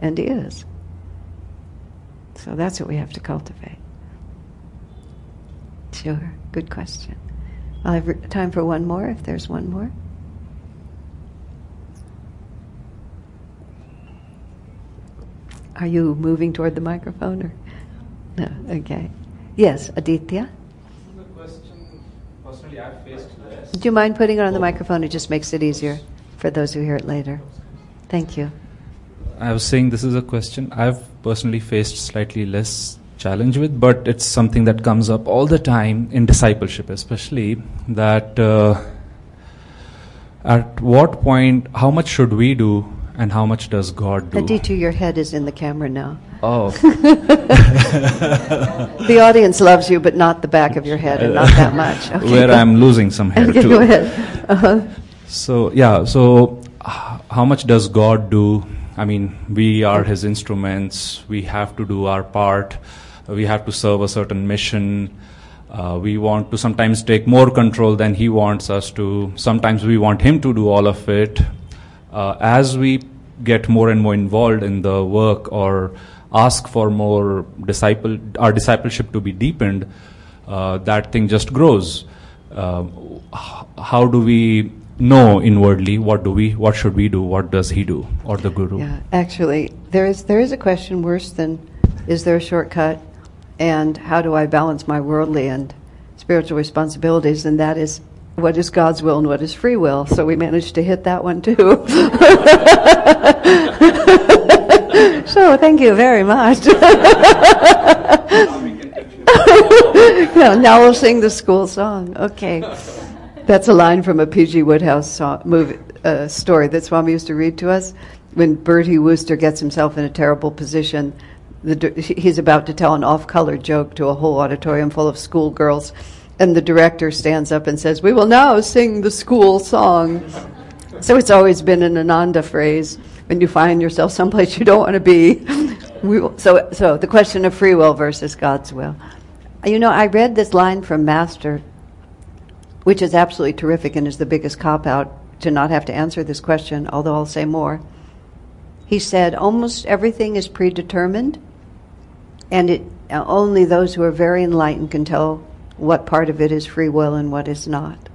And is. So that's what we have to cultivate. Sure. Good question. I'll have time for one more if there's one more. Are you moving toward the microphone or no? Okay. Yes, Aditya. The question, personally, I've faced. Do you mind putting it on the oh. microphone? It just makes it easier for those who hear it later. Thank you. I was saying this is a question I've personally faced slightly less challenge with, but it's something that comes up all the time in discipleship, especially that uh, at what point, how much should we do and how much does God do? Aditya, your head is in the camera now. Oh. the audience loves you, but not the back of your head, and not that much. Okay, Where I'm losing some hair okay, too. Go ahead. Uh-huh. So yeah, so how much does God do? I mean, we are His instruments. We have to do our part. We have to serve a certain mission. Uh, we want to sometimes take more control than He wants us to. Sometimes we want Him to do all of it. Uh, as we get more and more involved in the work or ask for more disciple, our discipleship to be deepened, uh, that thing just grows. Uh, how do we know inwardly what do we, what should we do, what does he do, or the guru? Yeah, actually, there is there is a question worse than is there a shortcut, and how do I balance my worldly and spiritual responsibilities, and that is what is God's will and what is free will. So we managed to hit that one too. so thank you very much. yeah, now we'll sing the school song. Okay. That's a line from a P.G. Wodehouse song, movie, uh, story that Swami used to read to us. When Bertie Wooster gets himself in a terrible position, the, he's about to tell an off-color joke to a whole auditorium full of schoolgirls, and the director stands up and says, "We will now sing the school song." So it's always been an Ananda phrase when you find yourself someplace you don't want to be. so, so the question of free will versus God's will. You know, I read this line from Master, which is absolutely terrific and is the biggest cop out to not have to answer this question, although I'll say more. He said, almost everything is predetermined, and it, uh, only those who are very enlightened can tell what part of it is free will and what is not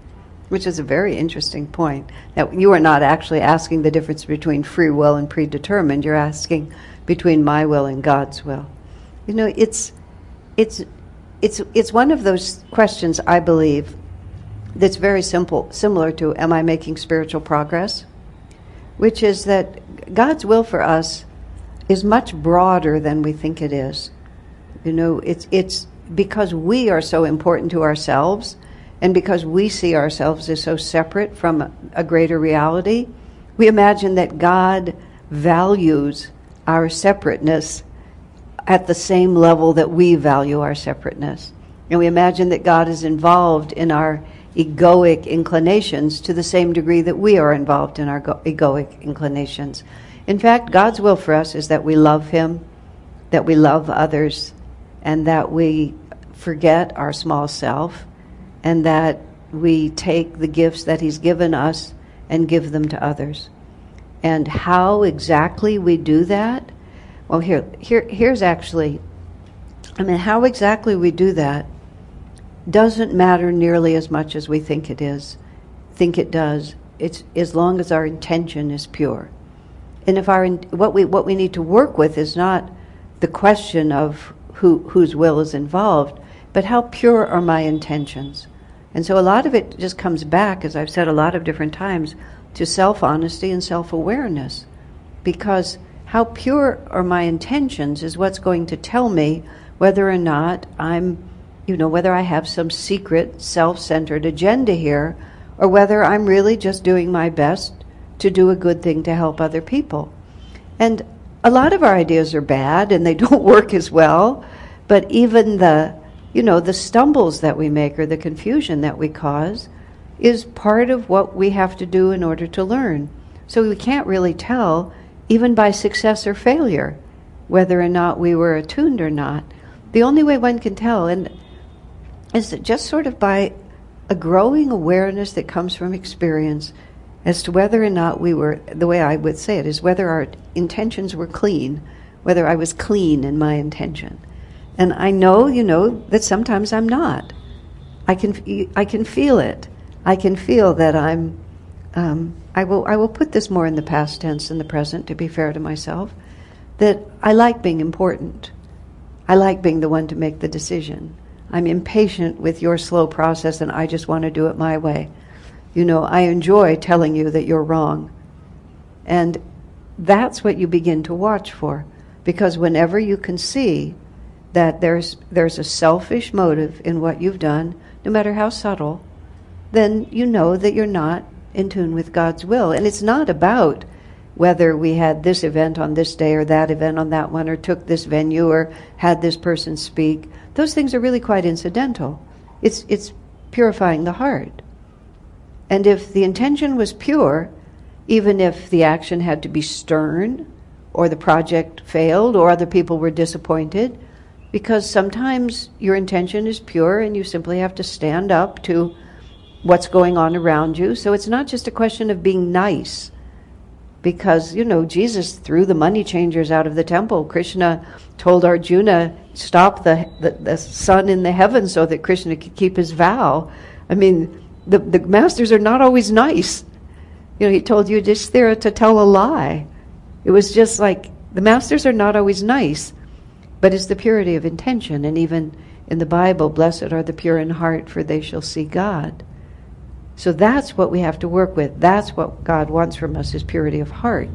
which is a very interesting point. That you are not actually asking the difference between free will and predetermined. You're asking between my will and God's will. You know, it's it's it's it's one of those questions I believe that's very simple, similar to am I making spiritual progress? Which is that God's will for us is much broader than we think it is. You know, it's it's because we are so important to ourselves and because we see ourselves as so separate from a greater reality, we imagine that God values our separateness at the same level that we value our separateness. And we imagine that God is involved in our egoic inclinations to the same degree that we are involved in our egoic inclinations. In fact, God's will for us is that we love Him, that we love others, and that we forget our small self, and that we take the gifts that He's given us and give them to others. And how exactly we do that? Well, here, here, here's actually, I mean, how exactly we do that doesn't matter nearly as much as we think it is, think it does. It's as long as our intention is pure. And if our what we what we need to work with is not the question of who whose will is involved, but how pure are my intentions. And so a lot of it just comes back, as I've said a lot of different times, to self honesty and self awareness. Because how pure are my intentions is what's going to tell me whether or not I'm you know, whether I have some secret self centered agenda here or whether I'm really just doing my best to do a good thing to help other people. And a lot of our ideas are bad and they don't work as well, but even the, you know, the stumbles that we make or the confusion that we cause is part of what we have to do in order to learn. So we can't really tell, even by success or failure, whether or not we were attuned or not. The only way one can tell, and is that just sort of by a growing awareness that comes from experience as to whether or not we were, the way I would say it, is whether our intentions were clean, whether I was clean in my intention. And I know, you know, that sometimes I'm not. I can, I can feel it. I can feel that I'm, um, I, will, I will put this more in the past tense than the present, to be fair to myself, that I like being important. I like being the one to make the decision. I'm impatient with your slow process and I just want to do it my way. You know, I enjoy telling you that you're wrong. And that's what you begin to watch for. Because whenever you can see that there's, there's a selfish motive in what you've done, no matter how subtle, then you know that you're not in tune with God's will. And it's not about whether we had this event on this day or that event on that one, or took this venue or had this person speak. Those things are really quite incidental. It's, it's purifying the heart. And if the intention was pure, even if the action had to be stern, or the project failed, or other people were disappointed, because sometimes your intention is pure and you simply have to stand up to what's going on around you. So it's not just a question of being nice because you know Jesus threw the money changers out of the temple. Krishna told Arjuna stop the, the, the sun in the heavens so that Krishna could keep his vow. I mean, the the masters are not always nice. You know, he told there to tell a lie. It was just like the masters are not always nice, but it's the purity of intention. And even in the Bible, blessed are the pure in heart, for they shall see God. So that's what we have to work with. That's what God wants from us is purity of heart.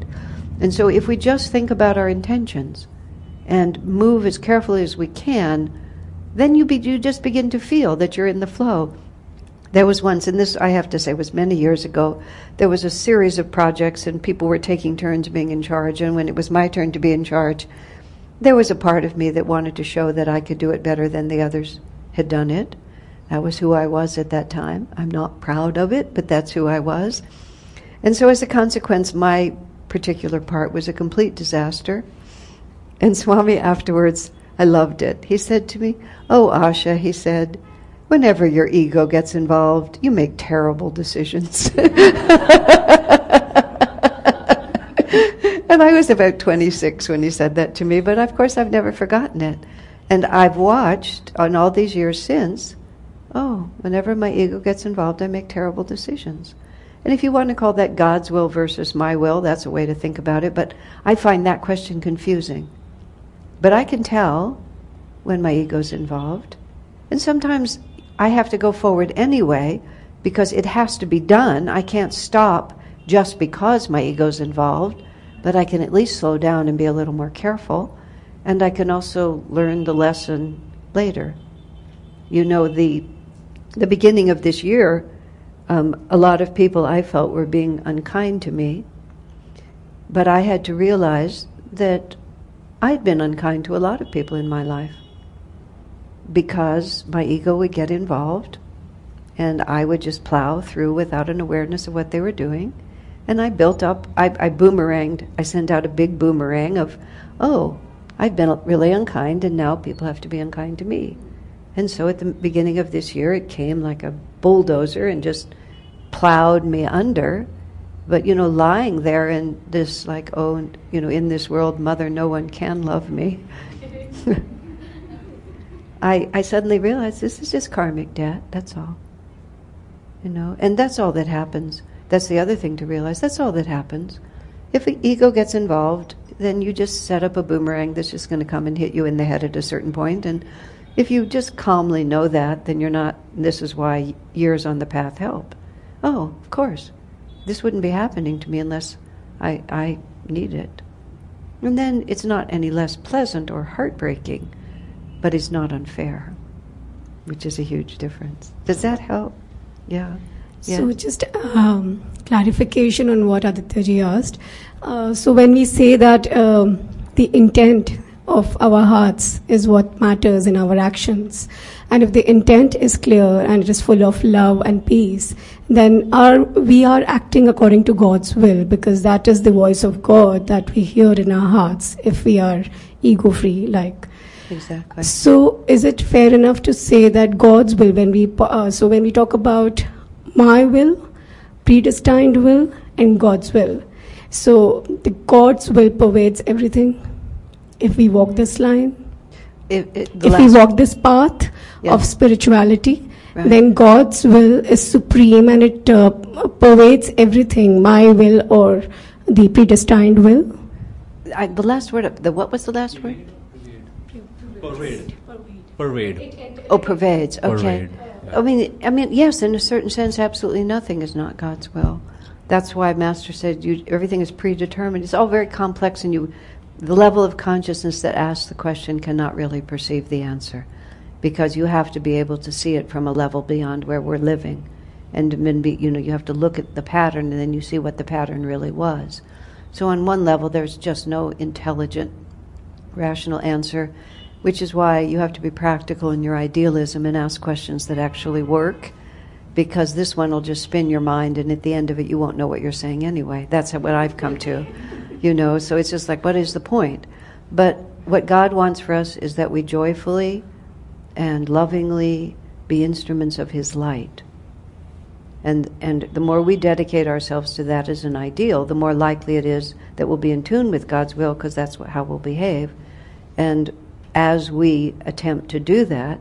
And so if we just think about our intentions and move as carefully as we can, then you, be, you just begin to feel that you're in the flow. There was once, and this I have to say was many years ago, there was a series of projects and people were taking turns being in charge. And when it was my turn to be in charge, there was a part of me that wanted to show that I could do it better than the others had done it. That was who I was at that time. I'm not proud of it, but that's who I was. And so, as a consequence, my particular part was a complete disaster. And Swami afterwards, I loved it. He said to me, Oh, Asha, he said, whenever your ego gets involved, you make terrible decisions. and I was about 26 when he said that to me, but of course I've never forgotten it. And I've watched on all these years since oh, whenever my ego gets involved, I make terrible decisions. And if you want to call that God's will versus my will, that's a way to think about it, but I find that question confusing. But I can tell when my ego's involved. And sometimes I have to go forward anyway because it has to be done. I can't stop just because my ego's involved. but I can at least slow down and be a little more careful, and I can also learn the lesson later. You know, the the beginning of this year, um, a lot of people I felt were being unkind to me, but I had to realize that I'd been unkind to a lot of people in my life because my ego would get involved and I would just plow through without an awareness of what they were doing. And I built up, I, I boomeranged, I sent out a big boomerang of, oh, I've been really unkind and now people have to be unkind to me. And so at the beginning of this year, it came like a bulldozer and just plowed me under. But, you know, lying there in this, like, oh, you know, in this world, mother, no one can love me. I, I suddenly realized this is just karmic debt, that's all. You know, and that's all that happens. That's the other thing to realize. That's all that happens. If ego gets involved, then you just set up a boomerang that's just going to come and hit you in the head at a certain point. And if you just calmly know that, then you're not, this is why years on the path help. Oh, of course. This wouldn't be happening to me unless I, I need it. And then it's not any less pleasant or heartbreaking, but it's not unfair, which is a huge difference. Does that help? Yeah. So just um, clarification on what Aditya asked. Uh, so when we say that um, the intent of our hearts is what matters in our actions, and if the intent is clear and it is full of love and peace, then our, we are acting according to God's will because that is the voice of God that we hear in our hearts if we are ego free, like. Exactly. So, is it fair enough to say that God's will, when we uh, so when we talk about my will, predestined will, and God's will, so the God's will pervades everything. If we walk this line, If, it, if we walk this path Yeah. of spirituality, Right. then God's will is supreme and it uh, pervades everything. My will or the predestined will. I, the last word, the what was the last word? Pervade. Pervade. Oh, pervades. Okay. Pervade, yeah. I mean, I mean, yes, in a certain sense, absolutely nothing is not God's will. That's why Master said you, everything is predetermined. It's all very complex, and you, the level of consciousness that asks the question cannot really perceive the answer, because you have to be able to see it from a level beyond where we're living, and then be, you know, you have to look at the pattern, and then you see what the pattern really was. So, on one level, there's just no intelligent rational answer, which is why you have to be practical in your idealism and ask questions that actually work, because this one will just spin your mind, and at the end of it, you won't know what you're saying anyway. That's what I've come to, you know. So it's just like, what is the point? But what God wants for us is that we joyfully and lovingly be instruments of His light. And, and the more we dedicate ourselves to that as an ideal, the more likely it is that we'll be in tune with God's will because that's what, how we'll behave. And as we attempt to do that,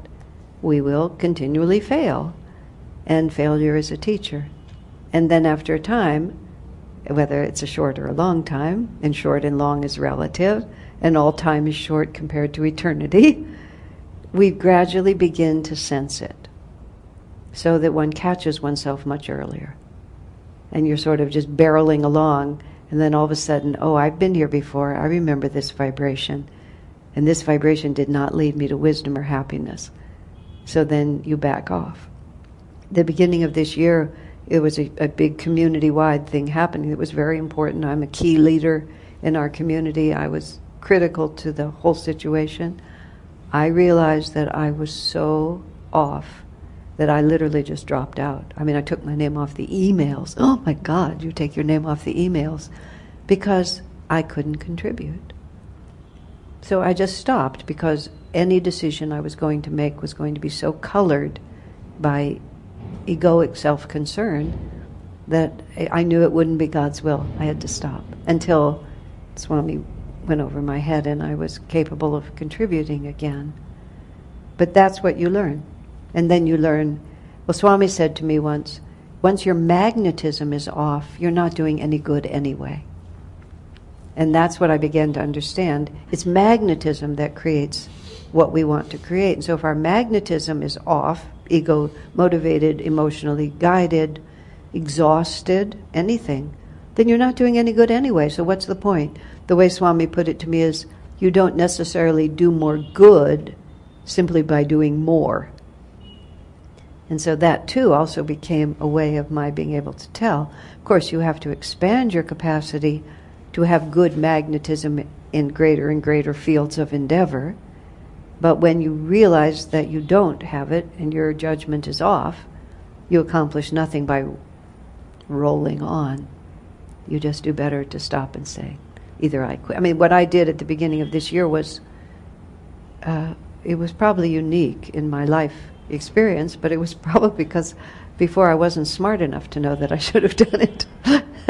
we will continually fail. And failure is a teacher. And then after a time, whether it's a short or a long time, and short and long is relative, and all time is short compared to eternity, we gradually begin to sense it so that one catches oneself much earlier. And you're sort of just barreling along, and then all of a sudden, oh, I've been here before. I remember this vibration. And this vibration did not lead me to wisdom or happiness. So then you back off. The beginning of this year, it was a, a big community wide thing happening. It was very important. I'm a key leader in our community. I was critical to the whole situation. I realized that I was so off that I literally just dropped out. I mean, I took my name off the emails. Oh my God, you take your name off the emails because I couldn't contribute. So I just stopped because any decision I was going to make was going to be so colored by egoic self concern that I knew it wouldn't be God's will. I had to stop until Swami went over my head and I was capable of contributing again. But that's what you learn. And then you learn. Well, Swami said to me once once your magnetism is off, you're not doing any good anyway. And that's what I began to understand. It's magnetism that creates what we want to create. And so if our magnetism is off, ego motivated, emotionally guided, exhausted, anything, then you're not doing any good anyway. So what's the point? The way Swami put it to me is you don't necessarily do more good simply by doing more. And so that too also became a way of my being able to tell. Of course, you have to expand your capacity to have good magnetism in greater and greater fields of endeavor. But when you realize that you don't have it and your judgment is off, you accomplish nothing by rolling on. You just do better to stop and say, either I quit. I mean, what I did at the beginning of this year was, uh, it was probably unique in my life experience, but it was probably because before I wasn't smart enough to know that I should have done it.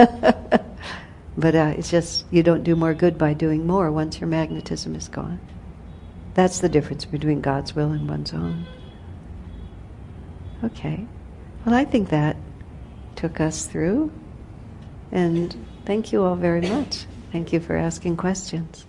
but uh, it's just, you don't do more good by doing more once your magnetism is gone. That's the difference between God's will and one's own. Okay. Well, I think that took us through. And thank you all very much. Thank you for asking questions.